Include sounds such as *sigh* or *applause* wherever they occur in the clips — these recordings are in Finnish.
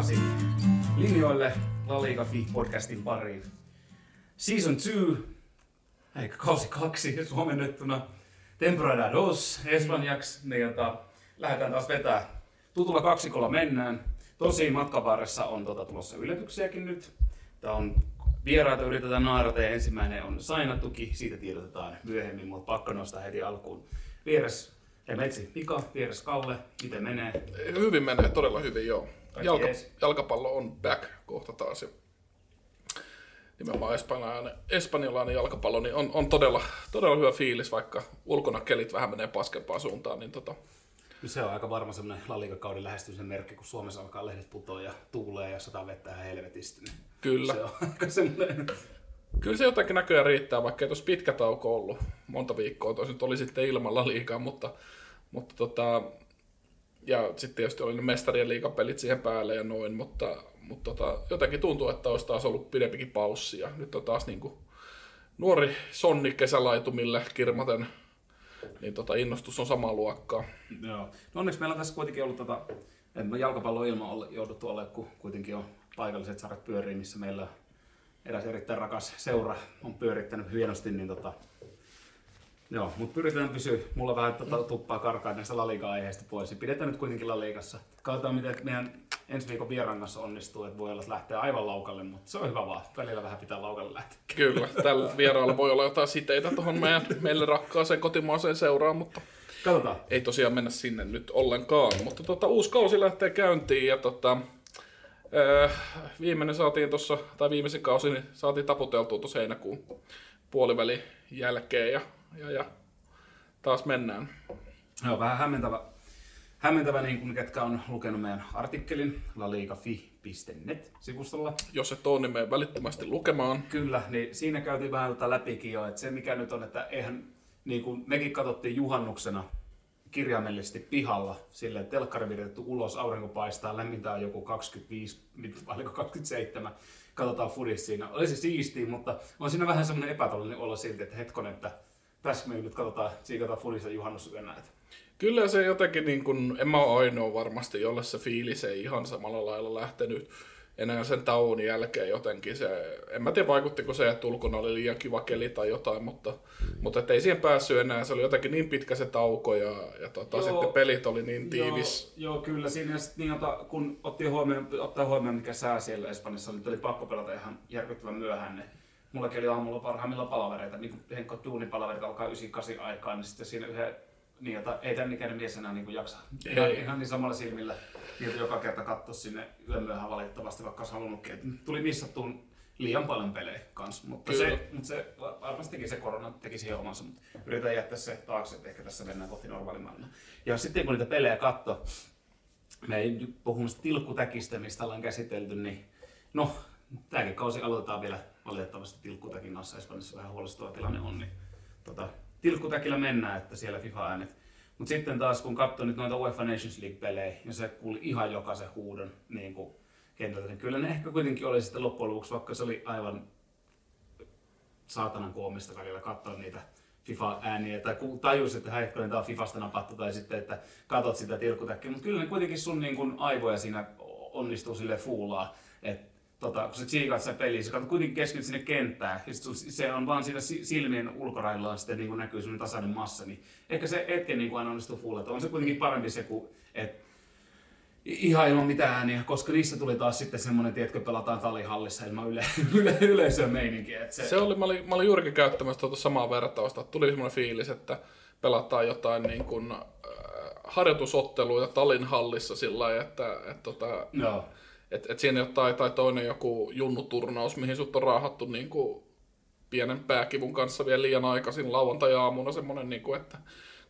takaisin linjoille La Liga podcastin pariin. Season 2, eli kausi kaksi suomennettuna. Temporada dos espanjaksi. Niin, jota, lähdetään taas vetää. Tutulla kaksikolla mennään. Tosi matkan varressa on tota, tulossa yllätyksiäkin nyt. Tämä on vieraita yritetään naarata ja ensimmäinen on Sainatuki. Siitä tiedotetaan myöhemmin, mutta pakko nostaa heti alkuun. Vieres Metsi Pika, vieres Kalle, miten menee? Hyvin menee, todella hyvin joo. Jalka, jees. jalkapallo on back kohta taas. Ja nimenomaan espanjalainen, espanjalainen jalkapallo niin on, on todella, todella hyvä fiilis, vaikka ulkona kelit vähän menee paskempaan suuntaan. Niin tota, Se on aika varma semmoinen lallikakauden lähestymisen merkki, kun Suomessa alkaa lehdet putoa ja tuulee ja sataa vettä ihan helvetisti. Niin kyllä. Se on *laughs* aika semmoinen... Kyllä se jotakin näköjään riittää, vaikka ei tuossa pitkä tauko ollut monta viikkoa, tosin oli sitten ilmalla liikaa, mutta, mutta tota, ja sitten tietysti oli ne mestarien liigapelit siihen päälle ja noin, mutta, mutta tota, jotenkin tuntuu, että olisi taas ollut pidempikin paussi ja nyt on taas niin kuin nuori sonni kesälaitumille kirmaten, niin tota, innostus on samaa luokkaa. Joo. No onneksi meillä on tässä kuitenkin ollut tota, että jalkapallo ilman ole, jouduttu ole, kun kuitenkin on paikalliset sarjat pyörii, missä meillä eräs erittäin rakas seura on pyörittänyt hienosti, niin tota, Joo, mutta pyritään pysyä. Mulla vähän tota, tuppaa karkaa näistä La Liga-aiheista pois. Ja pidetään nyt kuitenkin La Ligassa. Katsotaan, miten meidän ensi viikon vieraan kanssa onnistuu. Että voi olla että lähteä aivan laukalle, mutta se on hyvä vaan. Välillä vähän pitää laukalle lähteä. Kyllä, tällä vieraalla voi olla jotain siteitä tuohon meidän, meille rakkaaseen kotimaaseen seuraan, mutta Katsotaan. ei tosiaan mennä sinne nyt ollenkaan. Mutta tota, uusi kausi lähtee käyntiin ja tota, äh, viimeinen saatiin tuossa, tai viimeisen kausi niin saatiin taputeltua tuossa heinäkuun puolivälin jälkeen ja, ja, ja taas mennään. Joo, vähän hämmentävä, hämmentävä niin kuin ketkä on lukenut meidän artikkelin laligafi.net-sivustolla. Jos et ole, niin mene välittömästi lukemaan. Kyllä, niin siinä käytiin vähän tätä läpikin jo, että se mikä nyt on, että eihän, niin kuin mekin katsottiin juhannuksena kirjaimellisesti pihalla, että telkkari viritetty ulos, aurinko paistaa, lämmintä on joku 25, nyt vai oliko 27, katsotaan fudis siinä. Oli se siistiä, mutta on siinä vähän semmoinen epätalollinen olo silti, että hetkonen, että tässä me nyt katsotaan, siikataan fudissa juhannusyönä. Että Kyllä se jotenkin, niin kun, en mä ole ainoa varmasti, jolle se fiilis ei ihan samalla lailla lähtenyt enää sen tauon jälkeen jotenkin se, en mä tiedä vaikuttiko se, että ulkona oli liian kiva keli tai jotain, mutta, mutta ei siihen päässyt enää, se oli jotenkin niin pitkä se tauko ja, ja tota, Joo. sitten pelit oli niin tiivis. Joo, joo kyllä. Siinä sit niin, ota, kun otti huomioon, ottaa huomioon, mikä sää siellä Espanjassa oli, oli pakko pelata ihan järkyttävän myöhään. Niin mullakin oli aamulla parhaimmillaan palavereita, niin kun Henkko duunipalaverit alkaa 98 aikaan, niin sitten siinä yhden niin, jota, ei tämän ikäinen mies enää niin kuin jaksa. Ihan, Ei. ihan niin samalla silmillä, niin joka kerta katsoa sinne yön myöhään valitettavasti, vaikka olisi halunnutkin. Et tuli missattuun liian paljon pelejä kanssa, mutta Kyllä. se, mutta se varmastikin se korona teki siihen omansa, mutta yritän jättää se taakse, että ehkä tässä mennään kohti normaalimaailmaa. Ja sitten kun niitä pelejä katto, me ei nyt puhu sitä tilkkutäkistä, mistä ollaan käsitelty, niin no, tämäkin kausi aloitetaan vielä valitettavasti tilkkutäkin kanssa. Espanjassa vähän huolestuttava tilanne on, niin tota, tilkkutäkillä mennään, että siellä FIFA-äänet. Mutta sitten taas kun katsoi nyt noita UEFA Nations League-pelejä, ja se kuuli ihan jokaisen huudon niin kuin kentältä, niin kyllä ne ehkä kuitenkin oli sitten loppujen lopuksi, vaikka se oli aivan saatanan koomista välillä katsoa niitä FIFA-ääniä, tai tajus, että heikkonen, tämä on Fifasta napattu, tai sitten, että katot sitä tilkkutäkkiä, mutta kyllä ne kuitenkin sun niin kuin, aivoja siinä onnistuu sille fuulaa, että tota, kun sä tsiikat sitä peliä, sä kuitenkin keskityt sinne kenttään, ja sit se on vaan siinä si- silmien ulkoraillaan sitten niin näkyy semmoinen tasainen massa, niin ehkä se hetken niin kuin aina onnistuu fuulata. On se kuitenkin parempi se, kuin, että ihan ilman mitään ääniä, koska niissä tuli taas sitten semmoinen, tiedätkö, pelataan talihallissa ilman yle, *laughs* yle, yleisön meininkiä. Että se, Se oli, mä olin, mä olin juurikin käyttämässä tuota samaa vertausta, että tuli semmoinen fiilis, että pelataan jotain niin kuin, äh, harjoitusotteluita Talin hallissa sillä lailla, että, että, tota, Joo. Että, että siinä jotain tai toinen joku junnuturnaus, mihin sut on raahattu niin kuin pienen pääkivun kanssa vielä liian aikaisin lauantai-aamuna semmoinen, niin kuin, että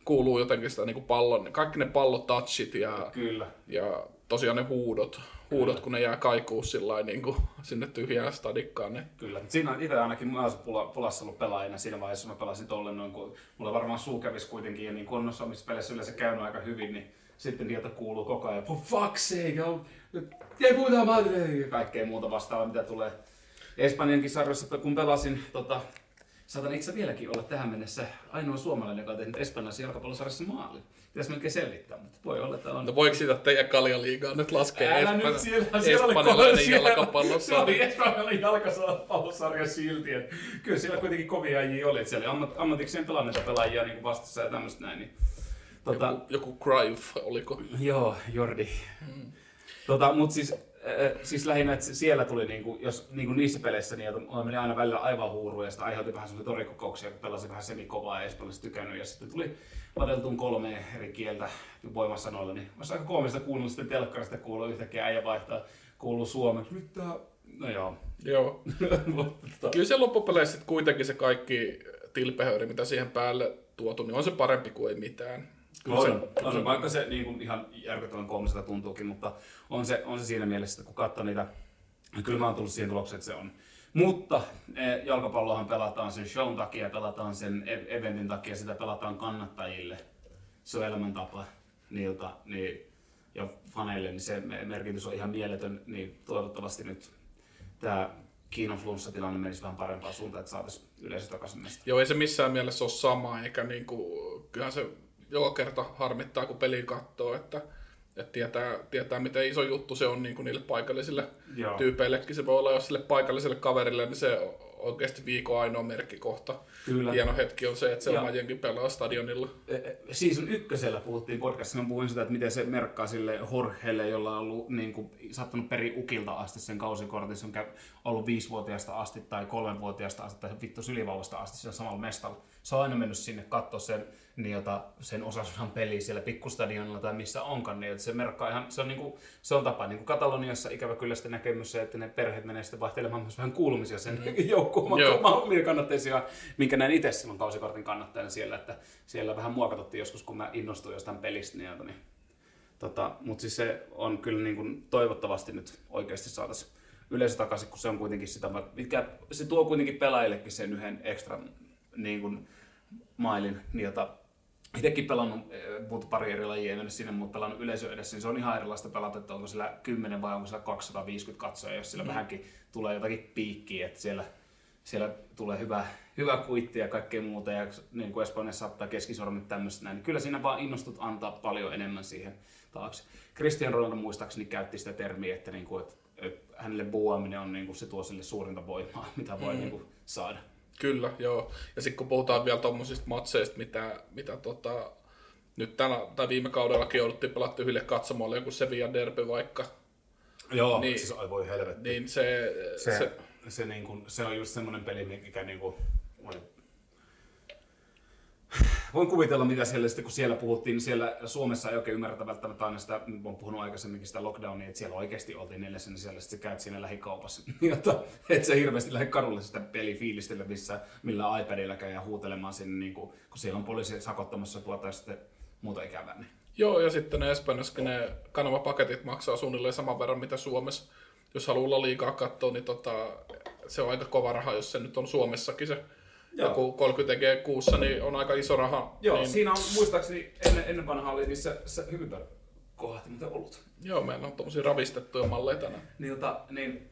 kuuluu jotenkin sitä niin kuin pallon, kaikki ne pallotouchit ja, Kyllä. ja tosiaan ne huudot, huudot kun ne jää kaikuu sillä niin kuin sinne tyhjään stadikkaan, niin Kyllä. Siinä on itse ainakin mä olisin pula, pulassa ollut pelaajana siinä vaiheessa, kun mä pelasin tolle noin, kun mulla varmaan suu kävisi kuitenkin, ja niin kuin on noissa peleissä yleensä käynyt aika hyvin, niin sitten niiltä kuuluu koko ajan, for fuck's sake, ei puhuta madre, ja kaikkea muuta vastaavaa, mitä tulee. Espanjankin sarjassa, kun pelasin tota, saatan itse vieläkin olla tähän mennessä ainoa suomalainen, joka on tehnyt Espanjassa jalkapallosarjassa maalin. Pitäisi melkein selvittää, mutta voi olla, että on. No voiko sitä teidän kaljaliigaa nyt laskea Älä Espanja- nyt siellä, siellä espanjalainen siellä- Se jalkapallosarja? oli espanjalainen jalkapallosarja silti. Että kyllä siellä kuitenkin kovia äijiä oli. Että siellä oli ammat, ammatikseen pelanneita pelaajia niin vastassa ja tämmöistä näin. Niin, tota, Joku, joku Cruyff, oliko? Joo, Jordi. Tota, mutta siis, äh, siis lähinnä, että siellä tuli, niinku, jos niinku niissä peleissä, niin mä menin aina välillä aivan huuruun ja sitä aiheutti vähän semmoisia torikokouksia, kun pelasin vähän semikovaa ja espanjasta tykännyt. Ja sitten tuli lateltuun kolme eri kieltä voimasanoilla, niin olisi aika koomista kuunnella sitten telkkarista kuuluu yhtäkkiä äijä vaihtaa, kuuluu suomeksi. Tää... No joo. Joo. *laughs* Mutta- Kyllä se loppupeleissä kuitenkin se kaikki tilpehööri, mitä siihen päälle tuotu, niin on se parempi kuin ei mitään. Kyllä on, se, on se, vaikka se niin kuin ihan järkyttävän koomiselta tuntuukin, mutta on se, on se siinä mielessä, että kun katsoo niitä, niin kyllä mä oon tullut siihen tulokseen, että se on. Mutta eh, jalkapallohan pelataan sen shown takia, pelataan sen e- eventin takia, sitä pelataan kannattajille. Se on elämäntapa niiltä niin, ja faneille, niin se me- merkitys on ihan mieletön, niin toivottavasti nyt tämä Kiinan flunssatilanne menisi vähän parempaan suuntaan, että saataisiin yleisö takaisin näistä. Joo, ei se missään mielessä ole sama, eikä niinku, kyllähän se joka kerta harmittaa, kun peli katsoo, että, että tietää, tietää, miten iso juttu se on niinku niille paikallisille Joo. tyypeillekin. Se voi olla jos sille paikalliselle kaverille, niin se on oikeasti viikon ainoa merkkikohta. Kyllä. Hieno hetki on se, että se oma jengi pelaa stadionilla. Season ykkösellä puhuttiin podcastissa, mä puhuin sitä, että miten se merkkaa sille Jorgelle, jolla on ollut niin kuin, sattunut peri ukilta asti sen kausikortin, se on ollut viisivuotiaasta asti tai kolmenvuotiaasta asti tai vittu sylivauvasta asti siellä samalla mestalla. Se on aina mennyt sinne katsoa sen, niin jota, sen osasunnan peli siellä pikkustadionilla tai missä onkaan, niin se merkkaa ihan, se on, niin kuin, se on tapa, niin kuin Kataloniassa ikävä kyllä sitten näkee myös se, että ne perheet menee sitten vaihtelemaan myös vähän kuulumisia sen mm. *laughs* joukkueen omia kannatteisia, minkä näin itse silloin kausikortin kannattajana siellä, että siellä vähän mua katsottiin joskus, kun mä innostuin jostain pelistä, niin, niin tota, mutta siis se on kyllä niin kuin toivottavasti nyt oikeasti saataisiin yleisö takaisin, kun se on kuitenkin sitä, mikä, se tuo kuitenkin pelaajillekin sen yhden ekstra niin kuin, mailin, niin jota itsekin pelannut, eh, puhuttu pari eri lajia, en mennyt sinne, mutta pelannut yleisö edessä, niin se on ihan erilaista pelata, että onko sillä 10 vai onko sillä 250 katsoja, jos sillä mm. vähänkin tulee jotakin piikkiä, että siellä, siellä tulee hyvä, hyvä kuitti ja kaikkea muuta, ja niin kuin Espanjassa saattaa keskisormit tämmöistä näin, niin kyllä siinä vaan innostut antaa paljon enemmän siihen taakse. Christian Ronaldo muistaakseni käytti sitä termiä, että, niin kuin, että, että hänelle buuaaminen on niin kuin se tuo sille suurinta voimaa, *laughs* mitä voi mm. niin kuin, saada. Kyllä, joo. Ja sitten kun puhutaan vielä tuommoisista matseista, mitä, mitä tota, nyt tänä, tai viime kaudellakin jouduttiin pelata tyhjille katsomoille, joku Sevilla derby vaikka, Joo, Niin. niin, siis ai voi helvetti. niin se, se, se, se, se, niin kuin, se on just semmoinen peli, mikä niin kuin, *laughs* Voin kuvitella, mitä siellä sitten, kun siellä puhuttiin, niin siellä Suomessa ei oikein ymmärretä välttämättä aina sitä, olen puhunut aikaisemminkin sitä lockdownia, että siellä oikeasti oltiin neljässä, niin siellä sitten käyt siinä lähikaupassa. *laughs* Jotta, et sä hirveästi lähde kadulle sitä pelifiilistellä, missä, millä iPadilla käy ja huutelemaan sinne, niin kuin, kun siellä on poliisi sakottamassa tuota ja sitten muuta ikävää. Niin. joo, ja sitten ne Espanjassakin ne kanavapaketit maksaa suunnilleen saman verran, mitä Suomessa. Jos haluaa liikaa katsoa, niin tota, se on aika kova raha, jos se nyt on Suomessakin se Joo. joku 30 G kuussa, niin on aika iso raha. Joo, niin, siinä on muistaakseni ennen, ennen vanhaa oli niissä se hyvin kohti, mutta ollut. Joo, meillä on tommosia ravistettuja malleja tänään. Niin, tota, niin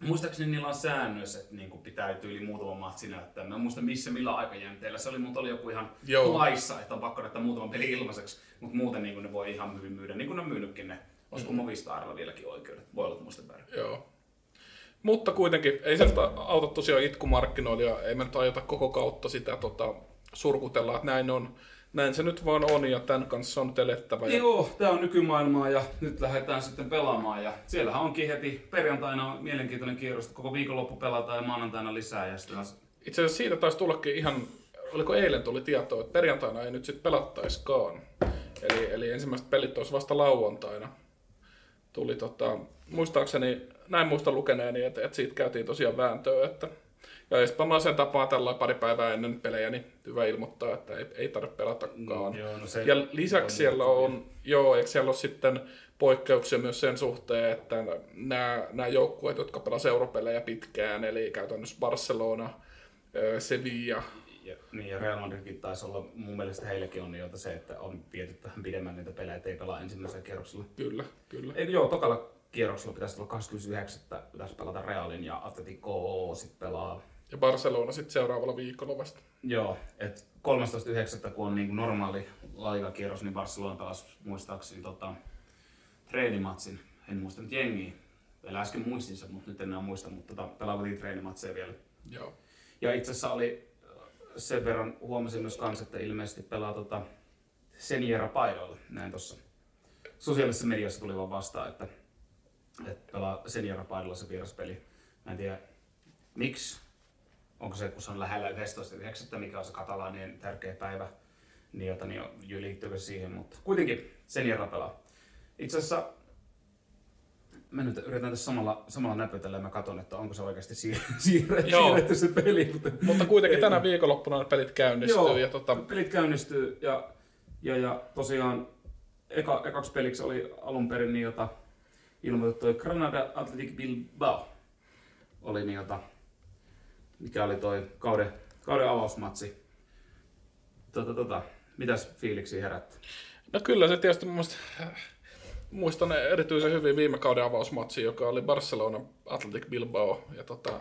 muistaakseni niillä on säännös, että niin kuin pitää yli muutama matsi näyttää. Mä en muista missä, millä aikajänteellä. Se oli, mutta oli joku ihan Joo. Laissa, että on pakko näyttää muutaman peli ilmaiseksi. Mutta muuten niin kuin ne voi ihan hyvin myydä, niin kuin ne on myynytkin ne. Olisiko Movistarilla vieläkin oikeudet? Voi olla, että muista väärin. Joo. Mutta kuitenkin, ei se auta tosiaan itkumarkkinoilla ja ei me nyt ajata koko kautta sitä tota, surkutella, että näin on. Näin se nyt vaan on ja tämän kanssa on telettävä. Ja... Joo, tää on nykymaailmaa ja nyt lähdetään sitten pelaamaan. Ja siellähän onkin heti perjantaina on mielenkiintoinen kierros, että koko viikonloppu pelataan ja maanantaina lisää. Ja sitten Itse asiassa siitä taisi tullakin ihan, oliko eilen tuli tietoa, että perjantaina ei nyt sitten pelattaiskaan. Eli, eli ensimmäiset pelit olisi vasta lauantaina. Tuli tota, muistaakseni, näin muista lukeneeni, että, että siitä käytiin tosiaan vääntöä, että ja espanjalaisen tapaa tällä pari päivää ennen pelejä, niin hyvä ilmoittaa, että ei, ei tarvitse pelatakaan. Mm, joo, no se- ja lisäksi siellä on, joo, eikö siellä ole sitten poikkeuksia myös sen suhteen, että nämä, nämä joukkueet, jotka pelasivat europelejä pitkään, eli käytännössä Barcelona, Sevilla, Ja, niin, ja Real Madridkin taisi olla, mun mielestä heillekin on jo se, että on viety vähän pidemmän niitä pelejä, ettei pelaa ensimmäisellä kierroksella. kyllä, kyllä. Ei, joo, tokalla kierroksella pitäisi olla 29. pitäisi pelata Realin ja Atletico sitten pelaa Ja Barcelona sitten seuraavalla viikolla vasta. Joo, että 13.9. kun on niin normaali laikakierros, niin Barcelona pelasi muistaakseni tota, treenimatsin. En muista nyt jengiä. Vielä äsken muistin sen, mutta nyt en enää muista, mutta tota, pelaavattiin treenimatseja vielä. Joo. Ja itse asiassa oli sen verran, huomasin myös kanssa, että ilmeisesti pelaa tota Seniera paidoilla, näin tuossa sosiaalisessa mediassa tuli vaan vastaan, että, että pelaa Seniera paidoilla se vieraspeli. Mä en tiedä, miksi, onko se, kun se on lähellä 11.9., mikä on se katalaanien tärkeä päivä, niin, jota, niin liittyykö se siihen, mutta kuitenkin Seniera pelaa. Itse asiassa Mä nyt yritän tässä samalla, samalla näpytellä ja mä katson, että onko se oikeasti siir- *laughs* siirretty, siirretty se peli. Mutta, mutta kuitenkin tänä viikonloppuna ne pelit käynnistyy. Joo, ja tota... pelit käynnistyy ja, ja, ja tosiaan eka, ekaksi peliksi oli alun perin niin, jota ilmoitettu Granada Athletic Bilbao. Oli niin, jota, mikä oli toi kauden, kauden avausmatsi. Tota, tota, mitäs fiiliksi herätti? No kyllä se tietysti mun mielestä muistan erityisen hyvin viime kauden avausmatsi, joka oli Barcelona Athletic Bilbao. Ja tota,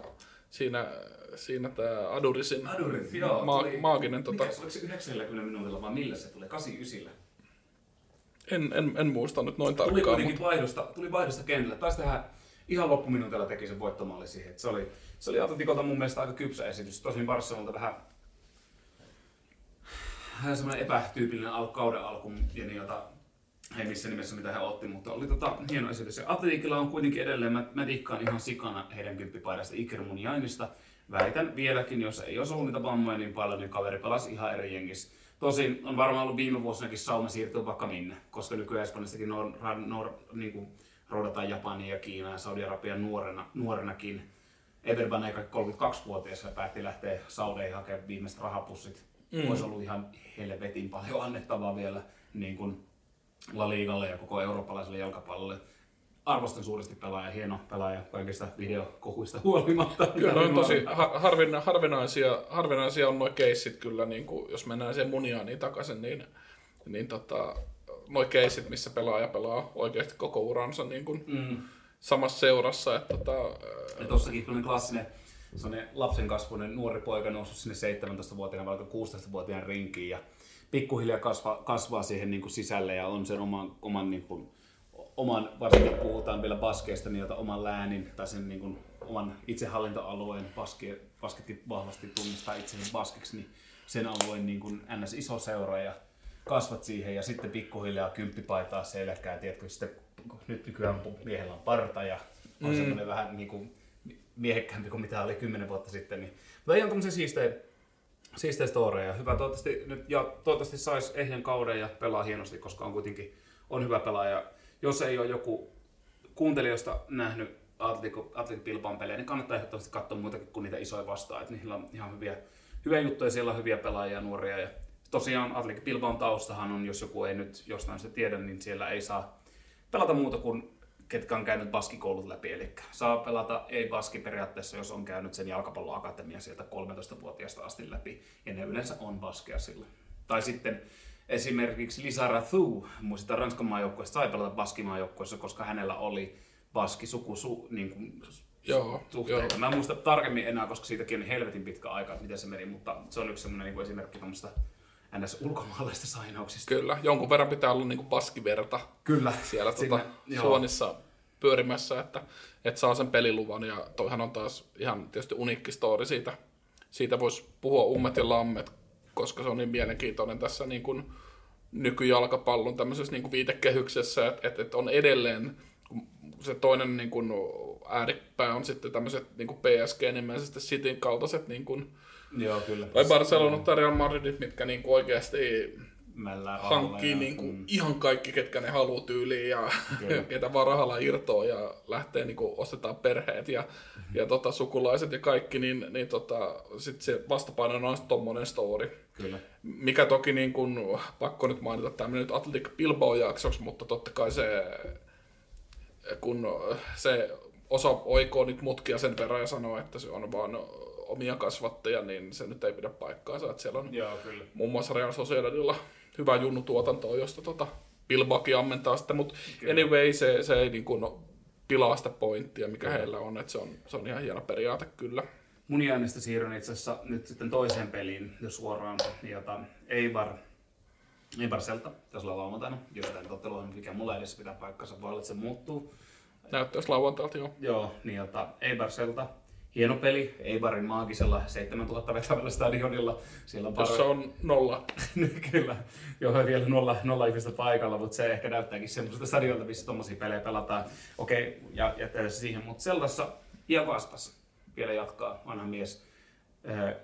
siinä, siinä tämä Adurisin Aduris, joo, ma- tuli, maaginen... Mikä, Tota, oliko se 90 minuutilla vai millä se tuli? 89. en, en, en, muista nyt noin Tuli tarkkaan. kuitenkin Mutta... vaihdosta, tuli vaihdosta kentällä. Taisi tehdä ihan loppuminuutilla teki sen voittomaali siihen. Et se oli, se oli Atletikolta mun mielestä aika kypsä esitys. Tosin Barcelonalta vähän, vähän semmoinen epätyypillinen al- kauden alku, ja niin, jota ei missään nimessä mitä he otti, mutta oli tota, hieno esitys. Ja Atletikilla on kuitenkin edelleen, mä, mä dikkaan ihan sikana heidän kymppipaidasta Iker Muniainista. Väitän vieläkin, jos ei olisi ollut niitä vammoja niin paljon, niin kaveri pelasi ihan eri jengissä. Tosin on varmaan ollut viime vuosinakin sauma siirtyä vaikka minne, koska nykyään Espanjastakin nor, nor, niin kuin, roudataan Japania ja Kiinaa ja Saudi-Arabia nuorena, nuorenakin. Everban eikä 32-vuotias ja päätti lähteä Saudeihin hakemaan viimeiset rahapussit. Mm. Olisi ollut ihan helvetin paljon annettavaa vielä niin kuin La Ligalle ja koko eurooppalaiselle jalkapallolle. Arvostan suuresti pelaaja, hieno pelaaja kaikista videokohuista huolimatta. Kyllä ne on tosi harvina, harvinaisia, harvinaisia on nuo keissit kyllä, niin kuin, jos mennään siihen muniaaniin takaisin, niin, niin tota, nuo keissit, missä pelaaja pelaa oikeasti koko uransa niin kuin mm. samassa seurassa. Että, tota, ja tossakin kyllä klassinen sellainen lapsen kasvuinen nuori poika noussut sinne 17-vuotiaan vai 16-vuotiaan rinkiin ja pikkuhiljaa kasvaa, kasvaa siihen niin kuin sisälle ja on sen oman, oman, niin kuin, oman, varsinkin puhutaan vielä baskeista, niin oman läänin tai sen niin kuin, oman itsehallintoalueen, baske, basketkin vahvasti tunnistaa itsensä baskiksi, niin sen alueen niin kuin ns. iso seura ja kasvat siihen ja sitten pikkuhiljaa kymppipaitaa selkää, tiedätkö, sitten nyt nykyään miehellä on parta ja on mm. semmoinen vähän niin kuin miehekkäämpi kuin mitä oli kymmenen vuotta sitten. Niin. Mutta ihan tämmöisiä siistejä siistejä storeja. Hyvä, toivottavasti, nyt, ja toivottavasti saisi ehjän kauden ja pelaa hienosti, koska on kuitenkin on hyvä pelaaja. Jos ei ole joku kuuntelijoista nähnyt Atletico, Atletico Bilbaan pelejä, niin kannattaa ehdottomasti katsoa muitakin kuin niitä isoja vastaan. Että niillä on ihan hyviä, hyviä juttuja, siellä on hyviä pelaajia, nuoria. Ja tosiaan Atletico Bilbaan taustahan on, jos joku ei nyt jostain sitä tiedä, niin siellä ei saa pelata muuta kuin ketkä on käynyt baskikoulut läpi. Eli saa pelata ei-baski periaatteessa, jos on käynyt sen jalkapalloakatemia sieltä 13-vuotiaasta asti läpi. Ja ne yleensä on baskeja sillä. Tai sitten esimerkiksi Lisa Rathu, muista Ranskan maajoukkueesta, sai pelata baskimaajoukkueessa, koska hänellä oli baski suku, su, niin kuin, joo, suhteita. Joo. Mä en muista tarkemmin enää, koska siitäkin on helvetin pitkä aika, että miten se meni, mutta se on yksi sellainen niin kuin esimerkki tuommoista ns. ulkomaalaisista sainauksista. Kyllä, jonkun verran pitää olla niin baskiverta Kyllä. siellä tuota, suonissa pyörimässä, että, että saa sen peliluvan. Ja toihan on taas ihan tietysti uniikki story siitä. Siitä voisi puhua ummet ja lammet, koska se on niin mielenkiintoinen tässä niin kuin nykyjalkapallon tämmöisessä niin kuin viitekehyksessä, että, että, on edelleen se toinen niin kuin ääripää on sitten tämmöiset niin kuin PSG nimellisesti Cityn kaltaiset niin kuin, Joo, kyllä. Tai Barcelona tai Real Madrid, mitkä niin kuin oikeasti hankkii ja, niin kuin mm. ihan kaikki, ketkä ne haluaa tyyliin ja *laughs* ketä vaan rahalla irtoa ja lähtee niin kuin ostetaan perheet ja, mm-hmm. ja tota, sukulaiset ja kaikki, niin, niin tota, sit se vastapaino on tommonen story. Kyllä. Mikä toki niin kuin, pakko nyt mainita tämmöinen nyt Atletic Bilbao jaksoksi, mutta totta kai se, kun se osa oikoo nyt mutkia sen verran ja sanoo, että se on vaan omia kasvattajia, niin se nyt ei pidä paikkaansa. Että siellä on Joo, kyllä. muun muassa Real Sociedadilla hyvä junnutuotantoa, josta tota Bilbaki ammentaa sitten, mutta anyway, se, se ei niin kuin pilaa sitä pointtia, mikä kyllä. heillä on, että se on, se on ihan hieno periaate kyllä. mun jäännöstä siirryn itse asiassa nyt sitten toiseen peliin jo suoraan, jota Eibar, Eibar Selta, tässä olla lauantaina, jos tämä ottelu on mikä mulla edessä pitää paikkansa, että se muuttuu. Näyttäisi lauantailta, joo. Joo, niin jota Eibar Selta, hieno peli, Eibarin maagisella 7000 vetävällä stadionilla. Siellä on Jossa on nolla. *laughs* Kyllä, joo, vielä nolla, nolla ihmistä paikalla, mutta se ehkä näyttääkin semmoista stadionilta, missä tuommoisia pelejä pelataan. Okei, ja jättää se siihen, mutta Seltassa Iago Aspas vielä jatkaa, vanha mies. Ää,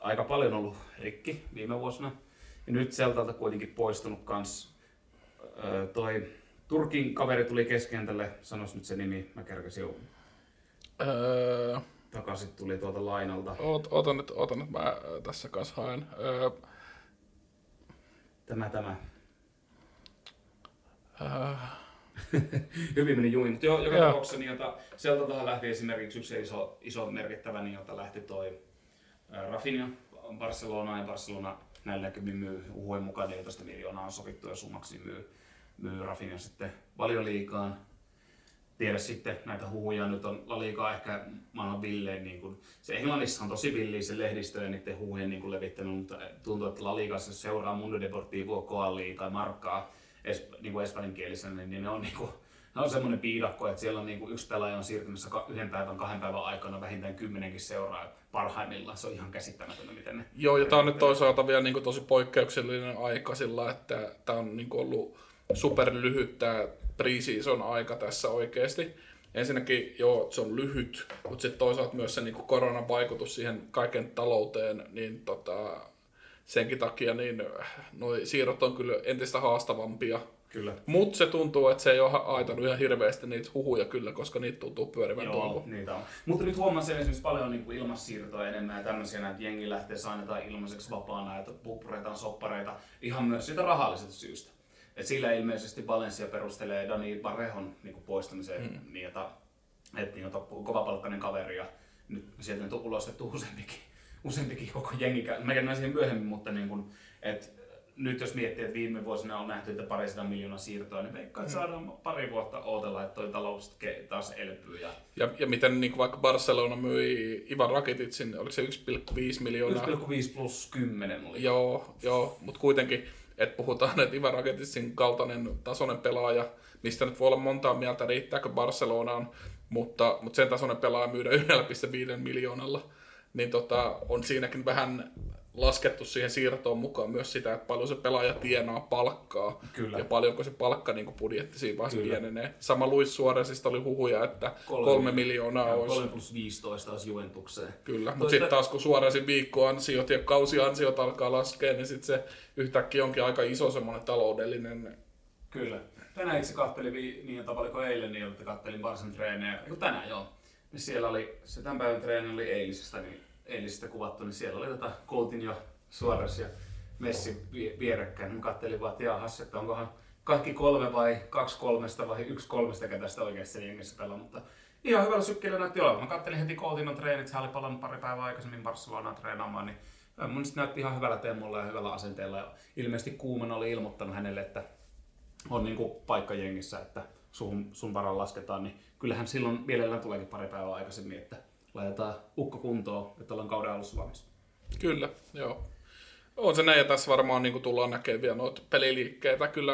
aika paljon ollut rikki viime vuosina. Ja nyt Seltalta kuitenkin poistunut kans ää, toi Turkin kaveri tuli keskentälle, sanois nyt se nimi, mä kerkesin jo Öö, takaisin, tuli tuolta lainalta. oot, oota nyt, oota nyt, mä äh, tässä kanssa haen. Öö, Tämä, tämä. öö, *laughs* Hyvin meni jumiin, mutta jo, joka Joo. tapauksessa niin, jota, sieltä tähän lähti esimerkiksi yksi iso, iso merkittävä, niin, jota lähti toi ää, Rafinha Barcelonaan ja Barcelona näillä näkymin myy uhujen mukaan 14 miljoonaa on sovittu ja summaksi myy, myy Rafinha sitten valioliikaan. Tiedä sitten näitä huhuja, nyt on Liga ehkä maailman villein, niin kuin, se Englannissa on tosi villiä se lehdistö ja niiden huhujen niin levittänyt, mutta tuntuu, että La Ligassa jos seuraa Mundo Deportivo, Koali tai Markkaa es, niin kuin espanjankielisenä, niin ne on, niin kuin, ne on semmoinen piidakko, että siellä on niin kuin yksi pelaaja on siirtymässä yhden päivän, kahden päivän aikana vähintään kymmenenkin seuraa parhaimmillaan. Se on ihan käsittämätöntä, miten ne... Joo, ja tämä on nyt toisaalta vielä niin kuin tosi poikkeuksellinen aika sillä, että tämä on niin kuin ollut superlyhyt tämä pre-season aika tässä oikeasti. Ensinnäkin joo, se on lyhyt, mutta sitten toisaalta myös se niin kuin koronan vaikutus siihen kaiken talouteen, niin tota, senkin takia niin noi siirrot on kyllä entistä haastavampia. Kyllä. Mutta se tuntuu, että se ei ole aitanut ihan hirveästi niitä huhuja kyllä, koska niitä tuntuu pyörivän Joo, tuolla. niitä on. Mutta nyt huomaan sen esimerkiksi paljon niin kuin ilmassiirtoja enemmän ja tämmöisiä, että jengi lähtee saa jotain ilmaiseksi vapaana, että puppureita soppareita, ihan myös siitä rahallisesta syystä. Et sillä ilmeisesti Valencia perustelee Dani Barrehon niin kuin poistamiseen, mm. niin että, että niin, kovapalkkainen kaveri ja nyt sieltä nyt on ulostettu useampikin, useampikin koko jengi. Mä mennään siihen myöhemmin, mutta niin kuin, että nyt jos miettii, että viime vuosina on nähty, että parisadan miljoonaa siirtoa, niin veikkaan, että saadaan pari vuotta odotella, että toi talous taas elpyy. Ja Ja, ja miten niin vaikka Barcelona myi Ivan Rakititsin, oliko se 1,5 miljoonaa? 1,5 plus 10 oli. Joo, joo mutta kuitenkin, että puhutaan, että Ivan Rakititsin kaltainen tasoinen pelaaja, mistä nyt voi olla montaa mieltä, riittääkö Barcelonaan, mutta, mutta sen tasoinen pelaaja myydä 1,5 miljoonalla, niin tota, on siinäkin vähän laskettu siihen siirtoon mukaan myös sitä, että paljon se pelaaja tienaa palkkaa Kyllä. ja paljonko se palkka niin budjetti siinä vaiheessa Kyllä. pienenee. Sama Luis Suarezista oli huhuja, että kolme, miljoonaa Joo, olisi. 3 plus 15 olisi Juventukseen. Kyllä, mutta sitten taas kun Suarezin viikkoansiot ja kausiansiot alkaa laskea, niin sitten se yhtäkkiä onkin aika iso semmoinen taloudellinen... Kyllä. Tänään itse kattelin, niin että oliko eilen, niin että kattelin Barsan treenejä. Tänään joo. Niin siellä oli, se tämän päivän treeni oli eilisestä, niin eilisestä kuvattu, niin siellä oli tota Coutinho, Suarez ja Messi vie- vierekkäin. Mä kattelin vaan, että jahas, että onkohan kaikki kolme vai kaksi kolmesta vai yksi kolmesta, ketä sitä oikeasti jengissä pelaa, mutta ihan hyvällä sykkeellä näytti olevan. Mä kattelin heti Coutinhon treenit, hän oli palannut pari päivää aikaisemmin Barcelonaan treenaamaan, niin äh, mun näytti ihan hyvällä temmolla ja hyvällä asenteella. Ja ilmeisesti Kuuman oli ilmoittanut hänelle, että on niin paikka jengissä, että sun, sun varan lasketaan, niin kyllähän silloin mielellään tuleekin pari päivää aikaisemmin, että laitetaan ukko kuntoon, että ollaan kauden alussa valmis. Kyllä, joo. On se näin, ja tässä varmaan niin tullaan näkemään vielä noita peliliikkeitä. Kyllä,